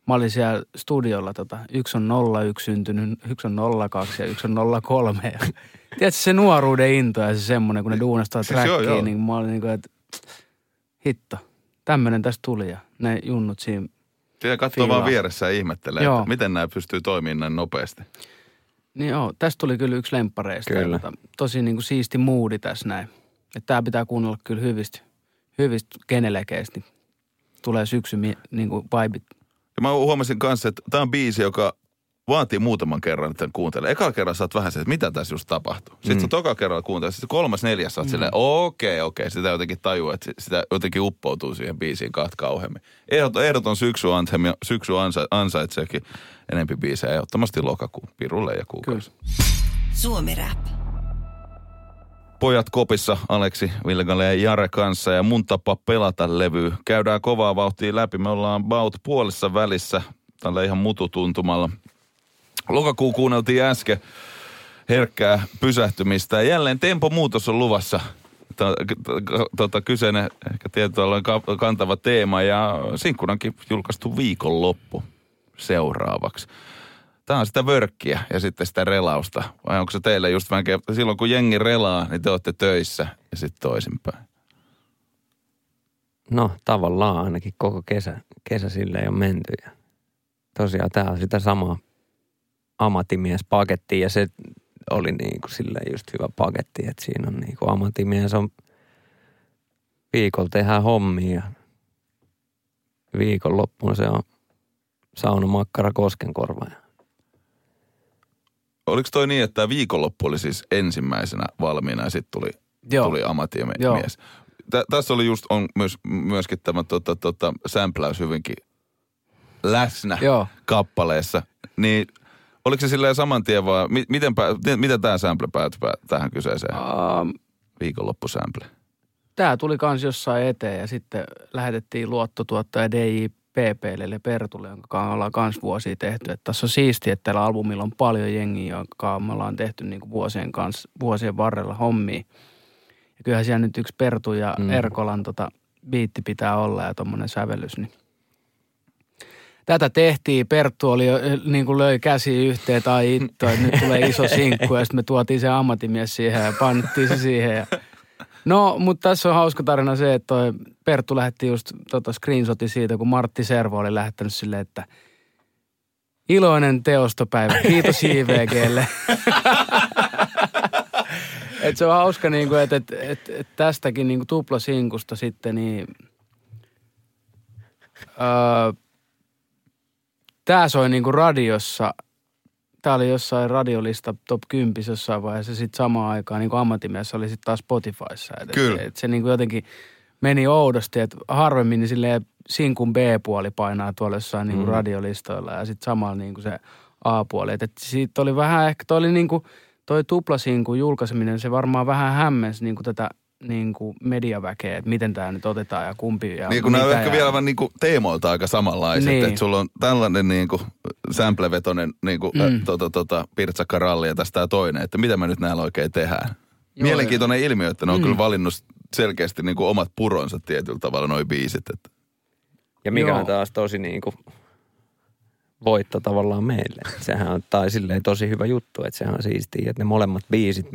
Mä olin siellä studiolla, tota, yksi on 01 syntynyt, yksi on 02 ja yksi on 03. Ja, [laughs] tiedätkö se nuoruuden into ja se semmoinen, kun ne duunastaa Siis joo. niin mä olin niin kuin, että hitto, tämmöinen tästä tuli ja ne junnut siinä Tiedä, katsoo Fiilaa. vaan vieressä ja ihmettelee, Joo. että miten nämä pystyy toimimaan näin nopeasti. Niin joo, tästä tuli kyllä yksi lemppareista. Kyllä. Ja Tota, tosi niin kuin siisti moodi tässä näin. Että tää pitää kuunnella kyllä hyvistä, hyvistä genelekeistä, niin tulee syksy mi- niin kuin vibit. Ja mä huomasin kanssa, että tämä on biisi, joka vaatii muutaman kerran, että tämän kuuntelee. Eka kerran saat vähän se, että mitä tässä just tapahtuu. Sitten mm. sä toka kerralla kuuntelet, sitten kolmas, neljäs saat mm. silleen, okei, okei. Sitä jotenkin tajua, että sitä jotenkin uppoutuu siihen biisiin kahta kauheammin. Ehdoton, ehdoton syksy, anthem, syksy ansa, ansaitseekin enempi biisejä. Ehdottomasti lokakuu, pirulle ja kuukausi. Suomi Rap. Pojat kopissa, Aleksi, Vilgalle ja Jare kanssa ja mun tapa pelata levy. Käydään kovaa vauhtia läpi. Me ollaan about puolessa välissä, tällä ihan mututuntumalla. Lokakuu kuunneltiin äsken herkkää pysähtymistä ja jälleen tempomuutos on luvassa. To- to- Tota, kyseinen ehkä ka- kantava teema ja sinkkunankin julkaistu viikonloppu seuraavaksi. Tämä on sitä vörkkiä ja sitten sitä relausta. Vai onko se teille just vähän silloin kun jengi relaa, niin te olette töissä ja sitten toisinpäin. No tavallaan ainakin koko kesä, kesä silleen on menty. Ja tosiaan tämä on sitä samaa ammattimies-pakettia ja se oli niin kuin silleen just hyvä paketti, että siinä on niin kuin ammattimies on viikolla tehdään hommia ja viikonloppuna se on sauna makkara koskenkorva. Ja Oliko toi niin, että tämä viikonloppu oli siis ensimmäisenä valmiina ja sitten tuli, Joo. tuli Joo. ammattimies? Tä, tässä oli just on myös, myöskin tämä tota, tota, sämpläys hyvinkin läsnä Joo. kappaleessa. Niin Oliko se silleen saman tien vai mi- miten, pää, miten, miten tämä sample päätyi pää- tähän kyseiseen Um, viikonloppusample? tämä tuli kans jossain eteen ja sitten lähetettiin luottotuottaja DJPPlle eli Pertulle, jonka ollaan kans vuosia tehty. Että tässä on siistiä, että tällä albumilla on paljon jengiä, jonka me ollaan tehty niin vuosien, kanssa, vuosien varrella hommia. Ja kyllähän siellä nyt yksi Pertu ja mm. Erkolan tota, biitti pitää olla ja tuommoinen sävellys, niin Tätä tehtiin, Perttu oli jo, niin kuin löi käsi yhteen tai [laughs] itto, että nyt tulee iso sinkku ja sitten me tuotiin se ammattimies siihen ja painettiin se siihen ja No, mutta tässä on hauska tarina se, että toi Perttu lähetti just tota screenshotin siitä, kun Martti Servo oli lähettänyt silleen, että iloinen teostopäivä, kiitos [laughs] JVGlle. [laughs] et se on hauska, niin kuin, että, että, että, että tästäkin niin kuin tuplasinkusta sitten, niin öö, tämä soi niin kuin radiossa, tämä oli jossain radiolista top 10 jossain vaiheessa, sitten samaan aikaan niin kuin ammattimies oli sitten taas Spotifyssa. Et, Kyllä. Et, se niin kuin jotenkin meni oudosti, että harvemmin niin silleen sinkun B-puoli painaa tuolla jossain niin kuin Mm. radiolistoilla ja sitten samalla niin kuin se A-puoli. Et, et siitä oli vähän ehkä, toi oli niin kuin, toi tuplasinkun julkaiseminen, se varmaan vähän hämmensi niin kuin tätä niin kuin mediaväkeä, että miten tämä nyt otetaan ja kumpi ja Niin kun nämä on ehkä ja- vielä vaan niinku teemoilta aika samanlaiset, Niin. että sulla on tällainen niinku samplevetonen niinku, Mm. mm. tota, tota, pirtsakaralli ja tästä toinen, että mitä me nyt näillä oikein tehdään. Joo, Mielenkiintoinen ilmiö, että ne on Mm. kyllä valinnut selkeästi niinku omat puronsa tietyllä tavalla noi biisit. Että. Ja mikä Joo. on taas tosi niin kuin voitto tavallaan meille. Sehän on tai silleen tosi hyvä juttu, että sehän on siistiä, että ne molemmat biisit,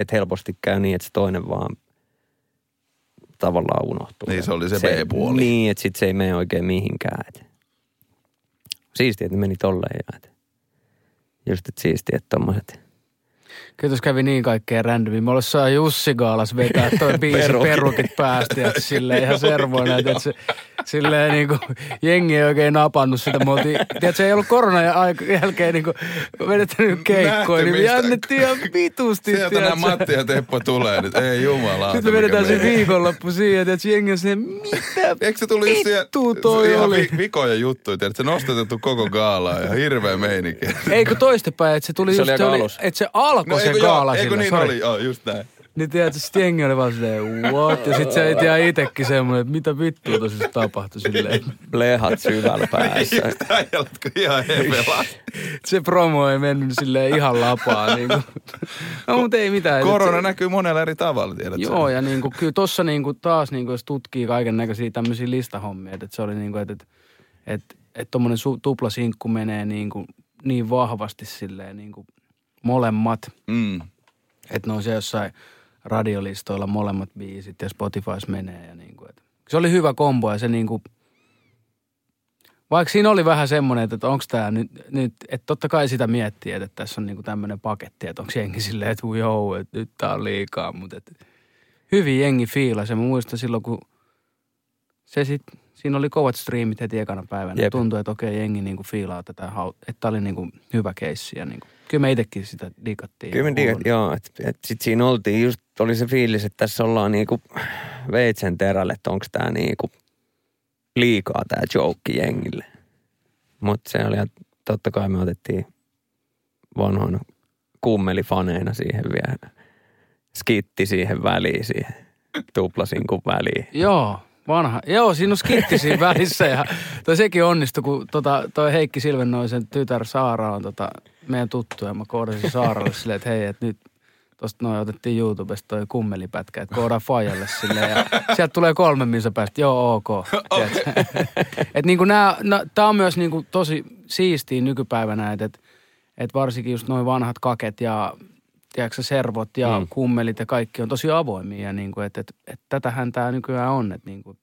että helposti käy niin, että se toinen vaan tavallaan unohtuu. Niin, se oli se B-puoli. Niin, että sit se ei mene oikein mihinkään. Et. Siistiä, että meni tolleen ja et. Just, että siistiä, että tommoset. Kyllä kävi niin kaikkea randomia. Me olisi saa Jussi Gaalas vetää toi [laughs] biisi Perukit. perukit päästä ja silleen ihan servoina. Että se, silleen niin kuin, jengi ei oikein napannut sitä. Me oltiin, tiedätkö, se ei ollut koronan aika- jälkeen niin kuin, vedettänyt keikkoja, niin me mistä- jännettiin ihan vitusti. Sieltä nämä. Matti ja Teppo tulee nyt. Ei jumala. Nyt me vedetään se viikonloppu siihen, että jengi on se, mitä Eikö se tullut just siihen, vittu toi ihan oli? vi- vikoja juttuja, että se nostetettu koko gaalaa ja hirveä meininki. Eikö toistepäin, että se tuli Se just, oli se oli, että se alkoi se eikö, gaala joo, eikö sillä. niin sori. oli? Joo, just näin. Niin tiedätkö, sit jengi oli vaan silleen, what? Ja sit se ei tiedä itekin semmoinen, että mitä vittua tosi tapahtui silleen. Lehat syvällä päässä. Just ihan hevela. Se promo ei mennyt silleen ihan lapaa. Niin kuin. No mutta ei mitään. Korona Et- näkyy monella eri tavalla, tiedät sä? Joo, ja niin kuin, kyllä tossa niin kuin, taas niin kuin, jos tutkii kaiken näköisiä tämmöisiä listahommia, että se oli niin kuin, että, että, että, että tommonen su, tuplasinkku menee niin, kuin, niin vahvasti silleen niin kuin molemmat, Mm. että ne on se jossain radiolistoilla molemmat biisit ja Spotifys menee ja niin kuin, että. Se oli hyvä kombo ja se niin kuin, vaikka siinä oli vähän semmoinen, että onko tämä nyt, nyt, että totta kai sitä miettii, että tässä on niinku tämmöinen paketti, että onko jengi silleen, että joo, että nyt tää on liikaa, mutta että hyvin jengi fiilas ja mä muistan silloin, kun se sit, siinä oli kovat striimit heti ekana päivänä. Jep. Tuntui, että okei, jengi niinku fiilaa tätä, että tää oli niinku hyvä keissi ja niinku, kyllä me itsekin sitä digattiin. Kyllä me tiedät, joo. Et, et sit siinä oltiin, just oli se fiilis, että tässä ollaan niinku veitsen terälle, että onko tää niinku liikaa tää joke jengille. Mutta se oli, totta kai me otettiin vanhoina kummelifaneina siihen vielä skitti siihen väliin, siihen tuplasinkun väliin. Joo, vanha. Joo, siinä on skitti siinä [laughs] välissä ja toi sekin onnistui, kun tota, toi Heikki Silvennoisen tytär Saara on tota, meidän tuttu ja mä koodasin Saaralle silleen, että hei, että nyt tosta noin otettiin YouTubesta toi kummelipätkä, että koodaan Fajalle silleen ja sieltä tulee kolmen minsa päästä, joo ok. [laughs] et niinku nää, nää, tää on myös niinku tosi siistiä nykypäivänä, että et, et varsinkin just noin vanhat kaket ja tiedätkö, servot ja Mm. mm. kummelit ja kaikki on tosi avoimia. Ja niin kuin, että, että, että tätähän tämä nykyään on, että niin kuin,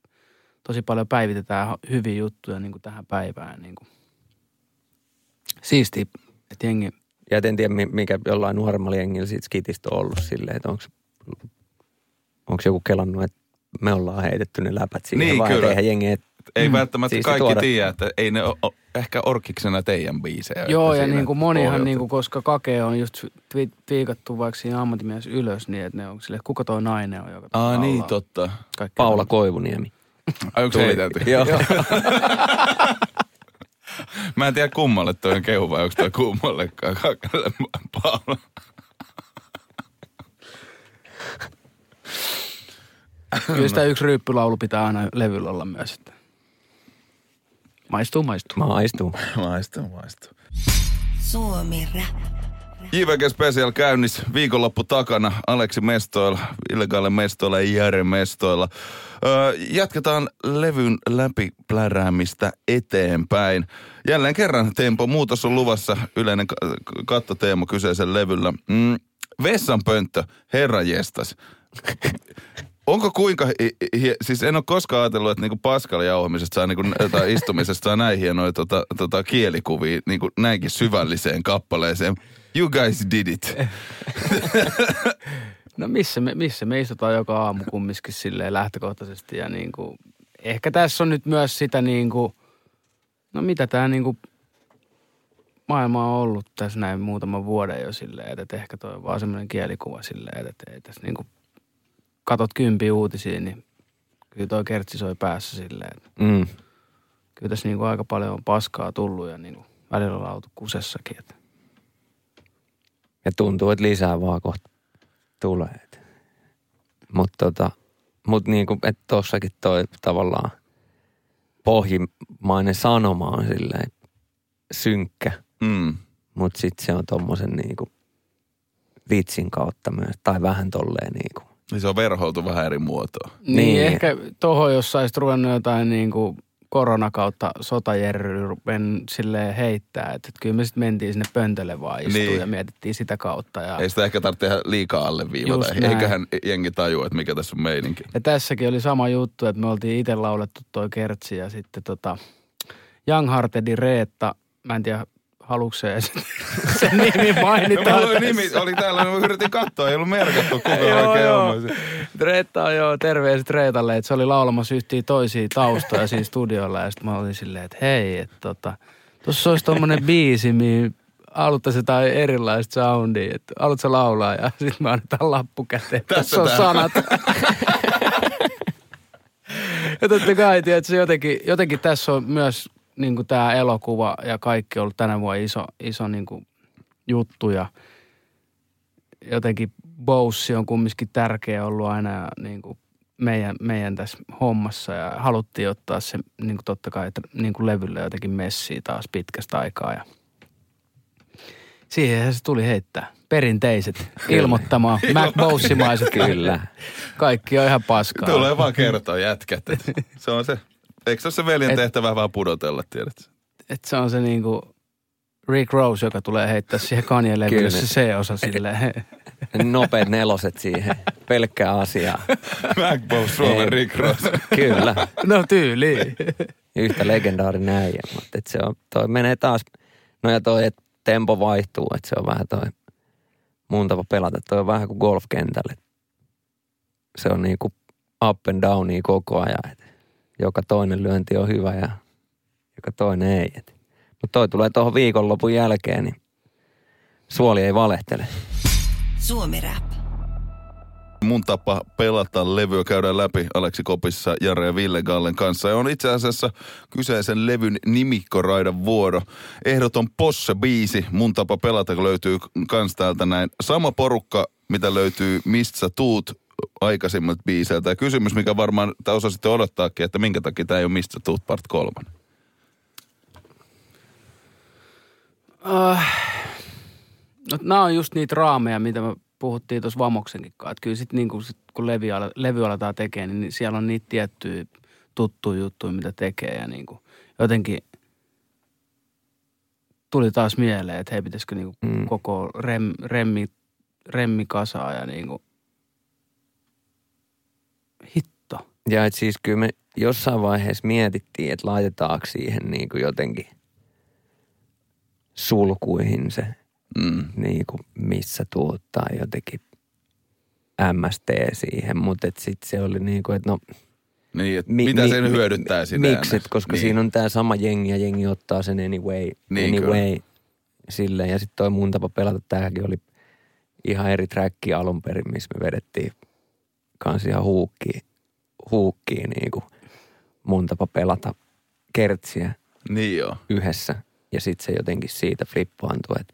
tosi paljon päivitetään hyviä juttuja niin kuin tähän päivään. Niin kuin. Siistiä, että jengi, Ja et en tiedä, mi- mikä jollain nuoremmalla jengillä siitä skitistä on ollut silleen, että onko onko joku kelannut, että me ollaan heitetty ne läpät siihen Niin, vai kyllä. että eihän jengi, et, Ei välttämättä Siisti kaikki tuoda. tiedä, että ei ne ole ehkä orkiksena teidän biisejä. joo ja niin kuin monihan, pohjalta. niin kuin, koska kake on just viikattu vaikka siinä ammattimies ylös, niin että ne on että kuka toi nainen on, joka Aa, laulaa. niin totta. Kaikki Paula Koivuniemi. Ai onko se? Joo. Mä en tiedä kummalle toi on kehu vai onko toi kummallekaan. Kakalle Paula. Kyllä sitä yksi ryyppylaulu pitää aina levyllä olla myös. Että maistuu, maistuu. Maistuu. [laughs] Maistuu, maistuu. Suomi Rap. JVG Special käynnissä viikonloppu takana. Aleksi Mestoilla, Illegaale Mestoilla ja Jere Mestoilla. Öö, jatketaan levyn läpi pläräämistä eteenpäin. Jälleen kerran tempo muutos on luvassa. Yleinen ka- kattoteema kyseisen levyllä. Mm, vessanpönttö, herra jestas. Onko kuinka, siis en ole koskaan ajatellut, että niinku paskalla jauhamisesta saa niinku, tai istumisesta saa näin hienoja tota, tota kielikuvia niinku näinkin syvälliseen kappaleeseen. You guys did it. [laughs] No missä me, missä me istutaan joka aamu kumminkin silleen lähtökohtaisesti ja niin kuin, ehkä tässä on nyt myös sitä niin kuin, no mitä tämä niin kuin maailma on ollut tässä näin muutaman vuoden jo silleen, että ehkä toi on vaan semmoinen kielikuva silleen, että ei tässä niin kuin, katot kympi uutisia, niin kyllä toi kertsi soi päässä silleen, että Mm. kyllä tässä niin kuin aika paljon on paskaa tullut ja niin kuin välillä ollaan oltu kusessakin, että Ja tuntuu, että lisää vaan kohta tulee. Mutta tota, mut niinku, että tossakin toi tavallaan pohjimainen sanoma on silleen synkkä, Mm. mutta sitten se on tommosen niinku vitsin kautta myös, tai vähän tolleen niinku. Niin se on verhoiltu vähän eri muotoa. Niin, Niin. ehkä tuohon, jos saisit ruvennut jotain niin kuin koronakautta sotajerryn silleen heittää. Että, kyllä me sitten mentiin sinne pöntölle vaan istuun Niin. ja mietittiin sitä kautta. Ja, Ei sitä ehkä tarvitse tehdä liikaa alleviivata. Eiköhän jengi tajua, että mikä tässä on meininki. ja tässäkin oli sama juttu, että me oltiin itse laulettu toi kertsi ja sitten tota Young Heartedin Reetta, mä en tiedä haluatko [laughs] se edes sen nimi No, mainitaan mulla nimi, oli täällä, mä yritin katsoa, ei ollut merkattu, kuka Joo, oikein joo. on. Reetta joo, terveiset Reetalle, että se oli laulamassa yhtiä toisia taustoja siinä studiolla ja sitten mä olin silleen, että hei, että tota, tuossa olisi tommonen biisi, mihin haluttaisiin jotain erilaista soundia, että haluatko laulaa ja sitten mä annetaan lappu käteen. Tässä on sanat. [laughs] ja totta kai, tiedätkö, jotenkin, jotenkin tässä on myös niin tämä elokuva ja kaikki ollut tänä vuonna iso, iso niin kuin juttu ja jotenkin Boussi on kumminkin tärkeä ollut aina ja niin kuin meidän, meidän tässä hommassa ja haluttiin ottaa se niin kuin totta kai että niin kuin levylle jotenkin messiä taas pitkästä aikaa ja siihen se tuli heittää. Perinteiset, ilmoittamaan, Mac Boussimaiset Kyllä. Kaikki on ihan paskaa. Tulee vaan kertoa jätkät. että Se on se, eikö se ole se veljen Et- tehtävä vähän pudotella, tiedätkö? Et se on se niinku Rick Rose, joka tulee heittää siihen Kanye-levylle Kyllä. se C-osa silleen. Nopeat neloset siihen. Pelkkää asiaa. Macbow Suomen Ei. Rick Ross. Kyllä. no tyyli. Yhtä legendaarinen äijä. Mutta et se on, toi menee taas, no ja toi, että tempo vaihtuu, että se on vähän toi mun tapa pelata. Toi on vähän kuin golfkentälle. Se on niinku up and downia koko ajan. Et joka toinen lyönti on hyvä ja joka toinen ei. Mutta toi tulee tuohon viikonlopun jälkeen, niin suoli ei valehtele. Suomi Rap. Mun tapa pelata levyä käydään läpi Aleksi Kopissa, Jare ja Ville Gallen kanssa. Ja on itse asiassa kyseisen levyn nimikkoraidan vuoro. Ehdoton Posse-biisi, mun tapa pelata, kun löytyy kans täältä näin. Sama porukka, mitä löytyy Mistä sä tuut aikaisemmat biiseiltä. Ja kysymys, mikä varmaan, tai osasitte odottaakin, että minkä takia tämä ei ole Mistä tuut part kolmonen. No, nämä on just niitä raameja, mitä me puhuttiin tuossa Vamoksenkin kanssa. Että kyllä sitten niinku, sit, kun levy, ala, levy aletaan tekemään, niin siellä on niitä tiettyjä tuttuja juttuja, mitä tekee. Ja niinku, jotenkin tuli taas mieleen, että hei, pitäisikö niinku Mm. mm. koko rem, remmi, remmi kasaa ja niinku, hitto. Ja et siis kyllä me jossain vaiheessa mietittiin, että laitetaanko siihen niin kuin jotenkin sulkuihin se, Mm. niin kuin missä tuut tai jotenkin MST siihen. Mutta sitten se oli niin kuin, että no Niin, että mi- mitä mi- sen mi- hyödyttää sinne Miksi? äänessä? Et Koska niin. siinä on tämä sama jengi ja jengi ottaa sen anyway. Niin, anyway silleen. Ja sitten toi mun tapa pelata, tämäkin oli ihan eri tracki alun perin, missä me vedettiin kans ihan huukkiin, huukkiin niin kuin mun tapa pelata kertsiä Niin joo. yhdessä. Ja sitten se jotenkin siitä flippaantui, että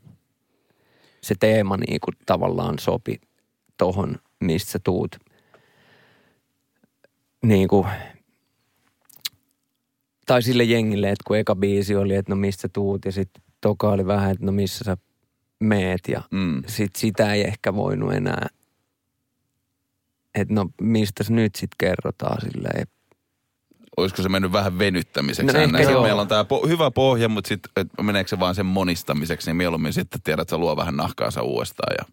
se teema niin kuin tavallaan sopi tohon, mistä sä tuut. Niin kuin, tai sille jengille, että kun eka biisi oli, että no mistä sä tuut ja sitten toka oli vähän, että no missä sä meet ja Mm. sit sitä ei ehkä voinut enää, että no mistä nyt sitten kerrotaan silleen. Olisiko se mennyt vähän venyttämiseksi? No ehkä joo. meillä on tämä po- hyvä pohja, mutta sitten meneekö se vaan sen monistamiseksi, niin mieluummin sitten tiedät, että se luo vähän nahkaansa uudestaan ja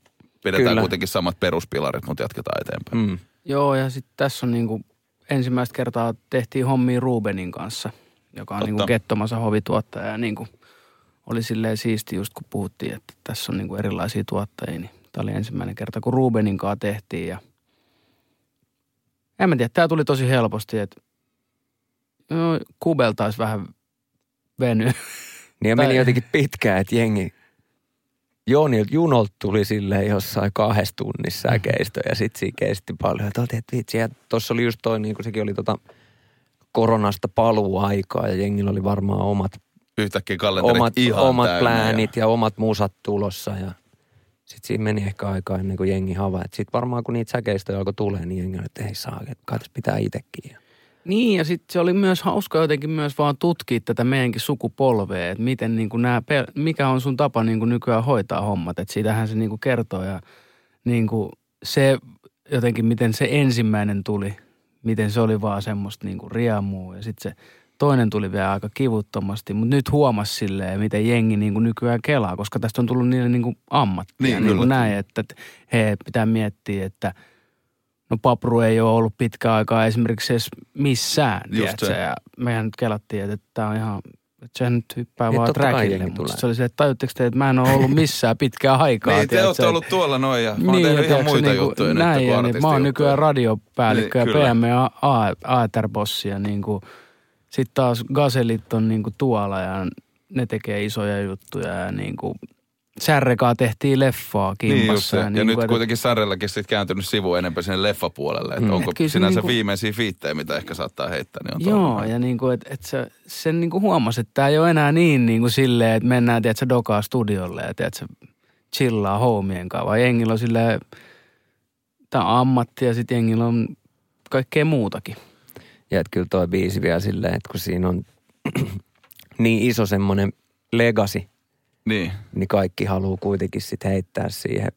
pidetään Kyllä. kuitenkin samat peruspilarit, mutta jatketaan eteenpäin. Mm. Joo, ja sitten tässä on niinku ensimmäistä kertaa tehtiin hommia Rubenin kanssa, joka on Totta. niinku Kettomasa hovituottaja. Ja niinku oli silleen siisti just kun puhuttiin, että tässä on niinku erilaisia tuottajia. Niin tämä oli ensimmäinen kerta, kun Rubenin kanssa tehtiin. Ja en mä tiedä, tämä tuli tosi helposti, että no, Kubel taisi vähän veny. Niin ja meni jotenkin pitkään, että jengi, Joonilta junolta tuli silleen jossain kahdessa tunnissa säkeistö ja sitten siinä kesti paljon. Että oltiin, että vitsi, ja tuossa oli just toi, niin kuin sekin oli tota koronasta paluuaikaa ja jengillä oli varmaan omat, Yhtäkkiä kalenterit omat, ihan omat täynnä pläänit ja... omat musat tulossa ja sitten siinä meni ehkä aikaa ennen kuin jengi havaitsi. Sitten varmaan kun niitä säkeistöjä alkoi tulee, niin jengi oli, että ei saa, kai pitää itsekin. Niin, ja sitten se oli myös hauska jotenkin myös vaan tutkia tätä meidänkin sukupolvea, että miten niin kuin nämä, mikä on sun tapa niin kuin nykyään hoitaa hommat, että siitähän se niin kuin kertoo ja niin kuin se jotenkin, miten se ensimmäinen tuli, miten se oli vaan semmoista niin kuin riemua ja sitten se toinen tuli vielä aika kivuttomasti, mutta nyt huomasi silleen, miten jengi niin kuin nykyään kelaa, koska tästä on tullut niille niin kuin ammattia, Niin, niin, kyllä. kuin näin, että että he pitää miettiä, että no papru ei ole ollut pitkä aikaa esimerkiksi edes missään, Just se. ja mehän nyt kelattiin, että tämä on ihan, että sehän nyt hyppää Niin, vaan trackille, jengi mutta tulee. se oli se, että tajutteko te, että mä en ole ollut missään pitkää aikaa. [laughs] Niin, te olette ollut tuolla noin ja mä oon Niin, tehnyt ihan muita niinku juttuja näin, nyt ja niin, Mä oon nykyään radiopäällikkö Niin, ja. PM ja Aetherbossi ja niin kuin, sitten taas Gaselit on niin kuin tuolla ja ne tekee isoja juttuja ja niin kuin, Särrekaa tehtiin leffaa Niin kimpassa. se. Ja, niin nyt kuin, että- kuitenkin Särrelläkin sit kääntynyt sivu enemmän sinne leffapuolelle. Että Mm. onko Et sinänsä niinku- viimeisiä fiittejä, mitä ehkä saattaa heittää, niin on Joo, tuolla. ja niin kuin, että et se, sen niin kuin huomasi, että tämä ei ole enää niin, niin kuin silleen, että mennään, tiedätkö, dokaa studiolle ja tiedätkö, chillaa houmien kanssa, vaan jengillä on silleen, tämä on ammatti ja sitten jengillä on kaikkea muutakin. Ja että kyllä toi biisi vielä silleen, että kun siinä on [clears throat] niin iso semmoinen legacy, Niin. niin kaikki haluaa kuitenkin sitten heittää siihen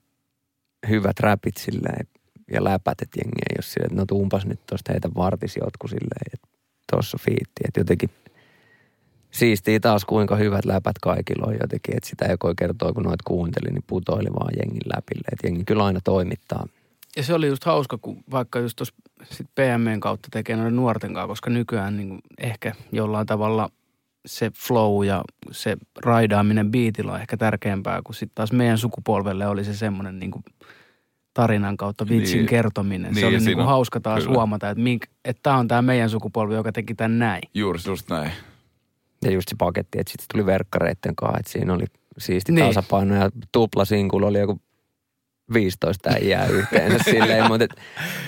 hyvät räpit silleen ja läpät, että jengi ei ole silleen, että no tuumpas nyt tosta heitä vartisi jotkut silleen, että tossa on fiitti. Että jotenkin siistii taas kuinka hyvät läpät kaikilla on jotenkin, että sitä joko kertoo, kun noit kuunteli, niin putoili vaan jengin läpille. Että jengi kyllä aina toimittaa. Ja se oli just hauska, kun vaikka just tuossa sit PMn kautta tekee noiden nuorten kanssa, koska nykyään niin kuin ehkä jollain tavalla se flow ja se raidaaminen biitillä on ehkä tärkeämpää, kun sitten taas meidän sukupolvelle oli se semmoinen niin tarinan kautta vitsin Niin. kertominen. Niin, se oli niin kuin on- hauska taas kyllä. huomata, että, mink, että tämä on tämä meidän sukupolvi, joka teki tämän näin. Juuri just näin. Ja just se paketti, että sitten tuli verkkareitten kanssa, että siinä oli siisti Niin. niin. tasapaino ja tuplasinkulu oli joku 15 äijää yhteensä silleen, mutta et,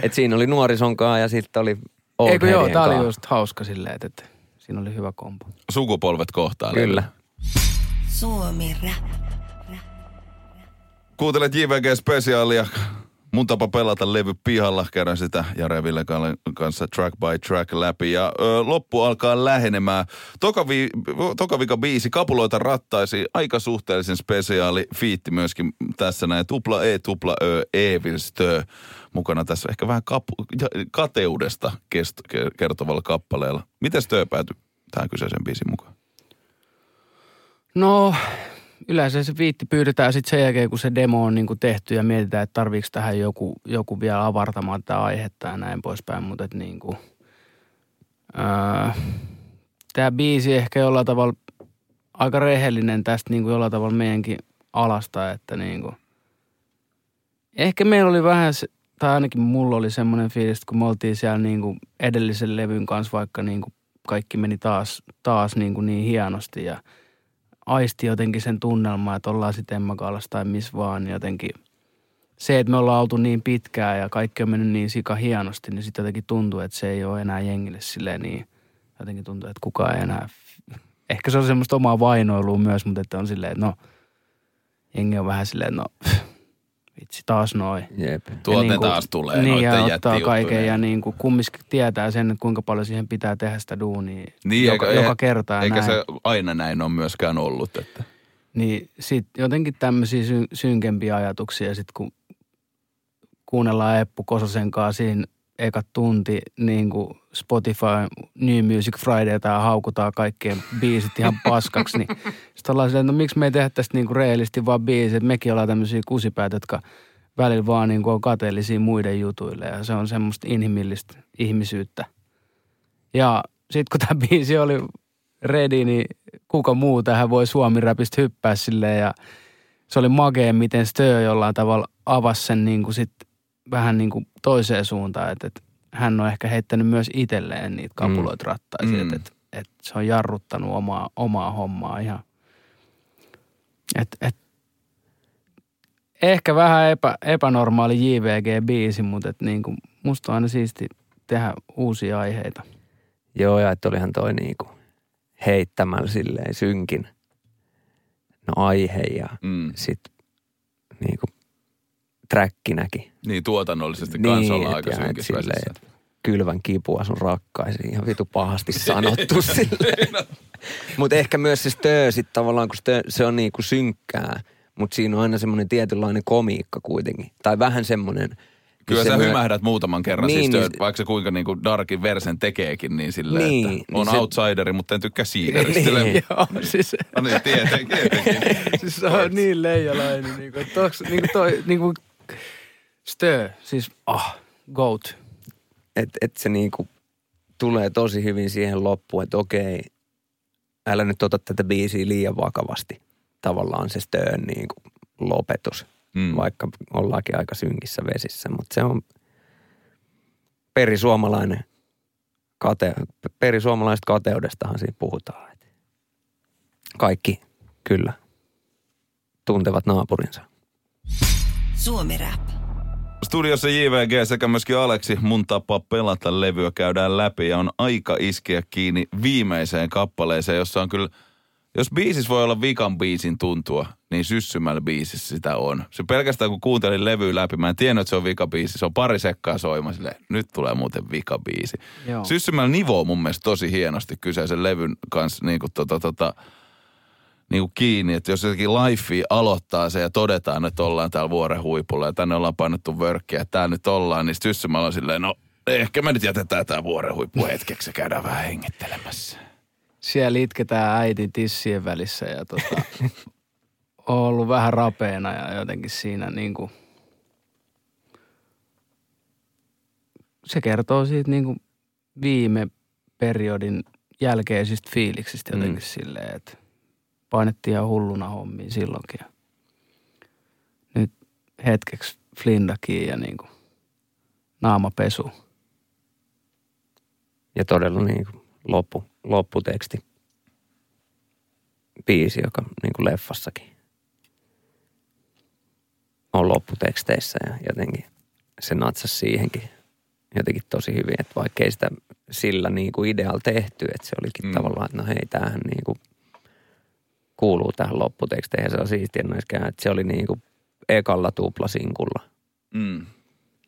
et siinä oli nuorison kanssa ja sitten oli old Eikö joo, tämä oli just hauska silleen, että, että siinä oli hyvä kompo. Sukupolvet kohtaa. Kyllä. Suomi Rap. Kuuntelet JVG-spesiaalia. Mun tapa pelata levy pihalla. Käydään sitä Jare Ville kanssa track by track läpi. Ja ö, loppu alkaa lähenemään. Toka, vi, toka vika biisi, kapuloita rattaisi. Aika suhteellisen spesiaali. Fiitti myöskin tässä näin. Tupla E, tupla Ö, Evilstö. Mukana tässä ehkä vähän kapu, kateudesta kest, ke- kertovalla kappaleella. Miten Stö päätyi tähän kyseisen biisin mukaan? No, yleensä se viitti pyydetään sitten sen jälkeen, kun se demo on niinku tehty ja mietitään, että tarviiko tähän joku, joku vielä avartamaan tätä aihetta ja näin poispäin. Mutta että niinku, tämä biisi ehkä jollain tavalla aika rehellinen tästä niinku jollain tavalla meidänkin alasta, että niinku, ehkä meillä oli vähän, tai ainakin mulla oli semmoinen fiilis, kun me oltiin siellä niinku edellisen levyn kanssa, vaikka niinku kaikki meni taas, taas niinku niin hienosti ja aisti jotenkin sen tunnelmaa, että ollaan sitten Emmakaalassa tai missä vaan, niin jotenkin se, että me ollaan oltu niin pitkään ja kaikki on mennyt niin sika hienosti, niin sitten jotenkin tuntuu, että se ei ole enää jengille silleen niin, jotenkin tuntuu, että kukaan ei enää ehkä se on semmoista omaa vainoilua myös, mutta että on silleen, että no, jengi on vähän silleen, no, [laughs] vitsi taas noin. Jep. Tuolta Ja ne niin kuin- taas tulee Niin, ja ottaa kaiken ja niin kuin kumminkin tietää sen, että kuinka paljon siihen pitää tehdä sitä duunia Niin, joka, eikä- joka kerta ja Eikä näin. se aina näin ole myöskään ollut. Että. Niin sitten jotenkin tämmöisiä sy- synkempiä ajatuksia sit kun kuunnellaan Eppu Kososen kanssa siinä eka tunti niin kuin Spotify New Music Friday tai haukutaan kaikkien biisit ihan paskaksi, niin sitten ollaan silleen, no miksi me ei tehdä tästä niin kuin reilisti vaan biisit, mekin ollaan tämmöisiä kusipäitä, jotka välillä vaan niin kuin on kateellisia muiden jutuille ja se on semmoista inhimillistä ihmisyyttä. Ja sitten kun tämä biisi oli ready, niin kuka muu tähän voi suomi-räpistä hyppää silleen ja se oli makea, miten Stö jollain tavalla avasi sen niin kuin sit vähän niin kuin toiseen suuntaan, että hän on ehkä heittänyt myös itselleen niitä kapuloita mm. rattaisiin, Mm. että, että, että se on jarruttanut omaa, omaa hommaa ihan. Et, et, ehkä vähän epä, epänormaali JVG-biisi, mutta et niin kuin, musta on aina siisti tehdä uusia aiheita. Joo, ja että olihan toi niinku heittämällä silleen synkin no aihe ja Mm. sit niinku trackinäkin. Niin tuotannollisesti kanssa ollaan aika et- et synkissä et kylvän kipua sun rakkaisiin. Ihan vitu pahasti sanottu [laughs] silleen. Mutta ehkä myös se stö sit tavallaan, kun stö, se on niinku synkkää, mutta siinä on aina semmoinen tietynlainen komiikka kuitenkin. Tai vähän semmoinen... Kyllä se sä myö- hymähdät muutaman kerran, Niin, siis niin- työt, vaikka se kuinka niinku Darkin versen tekeekin, niin silleen, Niin, että niin on se- outsideri, mutta en tykkää siideristä. Niin. Joo, siis, No niin, tietenkin, tietenkin. [laughs] siis se on niin leijalainen. Niin kuin, toks, niin kuin toi, niin kuin Stö, siis ah, goat. Että et se niinku tulee tosi hyvin siihen loppuun, että okei, älä nyt ota tätä biisiä liian vakavasti. Tavallaan se Stön niinku lopetus, Mm. mm. vaikka ollaankin aika synkissä vesissä, mutta se on perisuomalainen kate, perisuomalaisesta kateudestahan siinä puhutaan. Et kaikki kyllä tuntevat naapurinsa. Suomi Rap. Studiossa JVG sekä myöskin Aleksi mun tapa pelata levyä käydään läpi ja on aika iskeä kiinni viimeiseen kappaleeseen, jossa on kyllä, jos biisis voi olla vikan biisin tuntua, niin syssymällä biisissä sitä on. Se pelkästään kun kuuntelin levyä läpi, mä en tiennyt, että se on vika biisi. Se on pari sekkaa soima silleen, nyt tulee muuten vika biisi. Joo. Syssymällä nivoo mun mielestä tosi hienosti kyseisen levyn kanssa niin kuin tota, tota, niin kuin kiinni, että jos jotenkin life aloittaa se ja todetaan, että ollaan täällä vuoren huipulla ja tänne ollaan painettu vörkkiä, että täällä nyt ollaan, niin syssymällä on silleen, no ehkä me nyt jätetään tää vuoren huippu hetkeksi ja käydään vähän hengittelemässä. Siellä itketään äitin tissien välissä ja tota, [laughs] on ollut vähän rapeena ja jotenkin siinä niin kuin, se kertoo siitä niin kuin viime periodin jälkeisistä fiiliksistä jotenkin mm. silleen, että painettiin ihan hulluna hommiin silloinkin. Ja nyt hetkeksi flindakiin ja niin kuin naamapesu. Ja todella niin kuin loppu, lopputeksti. Biisi, joka niin kuin leffassakin on lopputeksteissä ja jotenkin se natsas siihenkin jotenkin tosi hyvin, että vaikka ei sitä sillä niin kuin idealla tehty, että se olikin mm. tavallaan, että no hei, tämähän niin kuin kuuluu tähän lopputeksteihin ja se on siistiä myöskään, että se oli niin kuin ekalla tuplasinkulla Mm.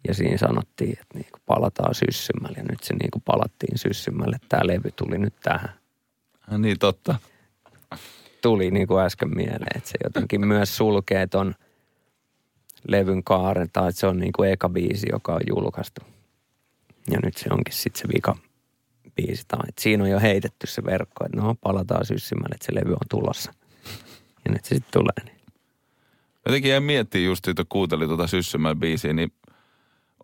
ja siinä sanottiin, että niin kuin palataan syssymälle ja nyt se niin kuin palattiin syssymälle. Tämä levy tuli nyt tähän. Ah, Niin totta. Tuli niin kuin äsken mieleen, että se jotenkin [laughs] myös sulkee ton levyn kaaren tai että se on niin kuin eka biisi, joka on julkaistu. Ja nyt se onkin sitten se vika biisi. Tai että siinä on jo heitetty se verkko, että no palataan syssymälle, että se levy on tulossa. Ja nyt se sitten tulee. Niin. Jotenkin jäin miettimään just kun kuuntelin tuota Syssymällä biisiä, niin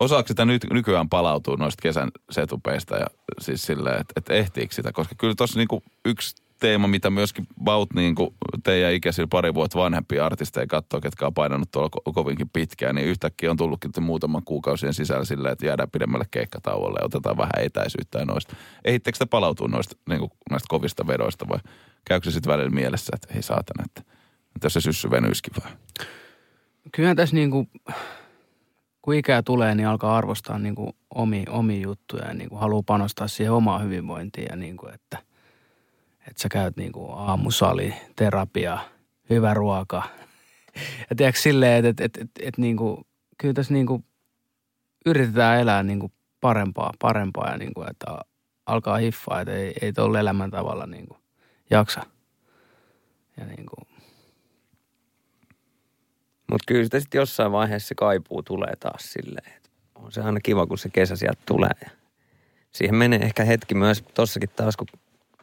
osaako sitä nyt, nykyään palautua noista kesän setupeista ja siis silleen, että, että ehtiikö sitä? Koska kyllä tuossa niinku yksi teema, mitä myöskin Baut niinku teidän ikäisillä pari vuotta vanhempia artisteja katsoo, ketkä on painanut tuolla ko- kovinkin pitkään, niin yhtäkkiä on tullutkin muutaman kuukausien sisällä silleen, että jäädään pidemmälle keikkatauolle ja otetaan vähän etäisyyttä ja noista. Ehittekö sitä palautua noista, niinku, näistä kovista vedoista vai käykö se sitten välillä mielessä, että hei saatana, että, että se syssy venyisikin vähän? kyllähän tässä niin kuin, kun ikää tulee, niin alkaa arvostaa niin kuin omi, omia juttuja ja niin kuin haluaa panostaa siihen omaan hyvinvointiin ja niin kuin, että, että sä käyt niinku aamusali, terapia, hyvä ruoka. [laughs] Ja tiedätkö silleen, että et, et, et, et niinku, kyllä tässä niinku yritetään elää niinku parempaa, parempaa ja niinku, että alkaa hiffaa, että ei, ei tuolla elämäntavalla niinku jaksa. Ja niinku, Mutta kyllä sitä sitten jossain vaiheessa se kaipuu tulee taas silleen. että On se aina kiva, kun se kesä sieltä tulee. Ja siihen menee ehkä hetki myös tossakin taas, kun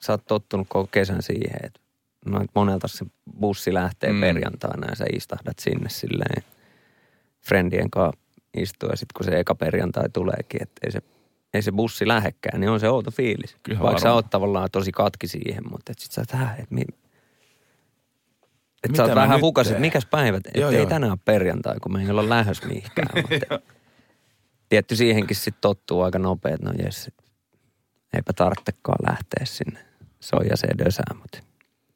sä oot tottunut koko kesän siihen, että no, et monelta se bussi lähtee Mm. perjantaina ja sä istahdat sinne silleen friendien kanssa istua. Ja sitten kun se eka perjantai tuleekin, että ei se, ei se bussi lähekkään, niin on se outo fiilis. Kyllä Vaikka sä varmaan. oot tavallaan tosi katki siihen, mutta et sit sä oot, "Hä, et mi, et sä oot vähän hukas, että mikäs päivä, että Joo, ei joo. tänään ole perjantai, kun me ei olla lähdössä mihinkään. mutta [laughs] tietty siihenkin sitten tottuu aika nopeet, no jes, eipä tarvitsekaan lähteä sinne soijaseen dösään, mutta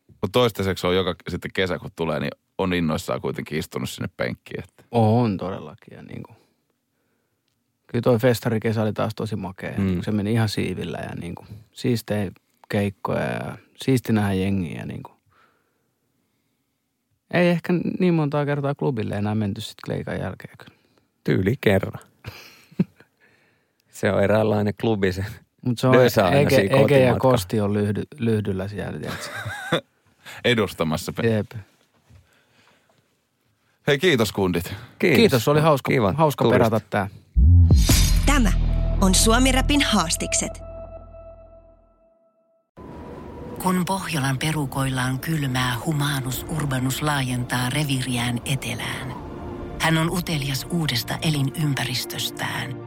Mutta toistaiseksi on joka sitten kesä, kun tulee, niin on innoissaan kuitenkin istunut sinne penkkiin. Että. On todellakin. Ja niin kuin, kyllä toi festarikesä oli taas tosi makea. Mm. Se meni ihan siivillä ja niin kuin, siistejä keikkoja ja siisti nähdä jengiä. Ja niin kuin. Ei ehkä niin montaa kertaa klubille enää menty sitten kleikan jälkeen. Kyllä. tyyli kerran. [laughs] se on eräänlainen klubi se. Mutta se on Dösä Ege, siinä Ege ja. Kosti on lyhdy, lyhdyllä siellä, tiedätkö? [laughs] Edustamassa. Jep. Hei, kiitos kundit. Kiitos, Kiitos, oli hauska, Kiva hauska perata tää. Tämä on Suomi Rapin haastikset. Kun Pohjolan perukoillaan kylmää, humanus urbanus laajentaa reviriään etelään. Hän on utelias uudesta elinympäristöstään.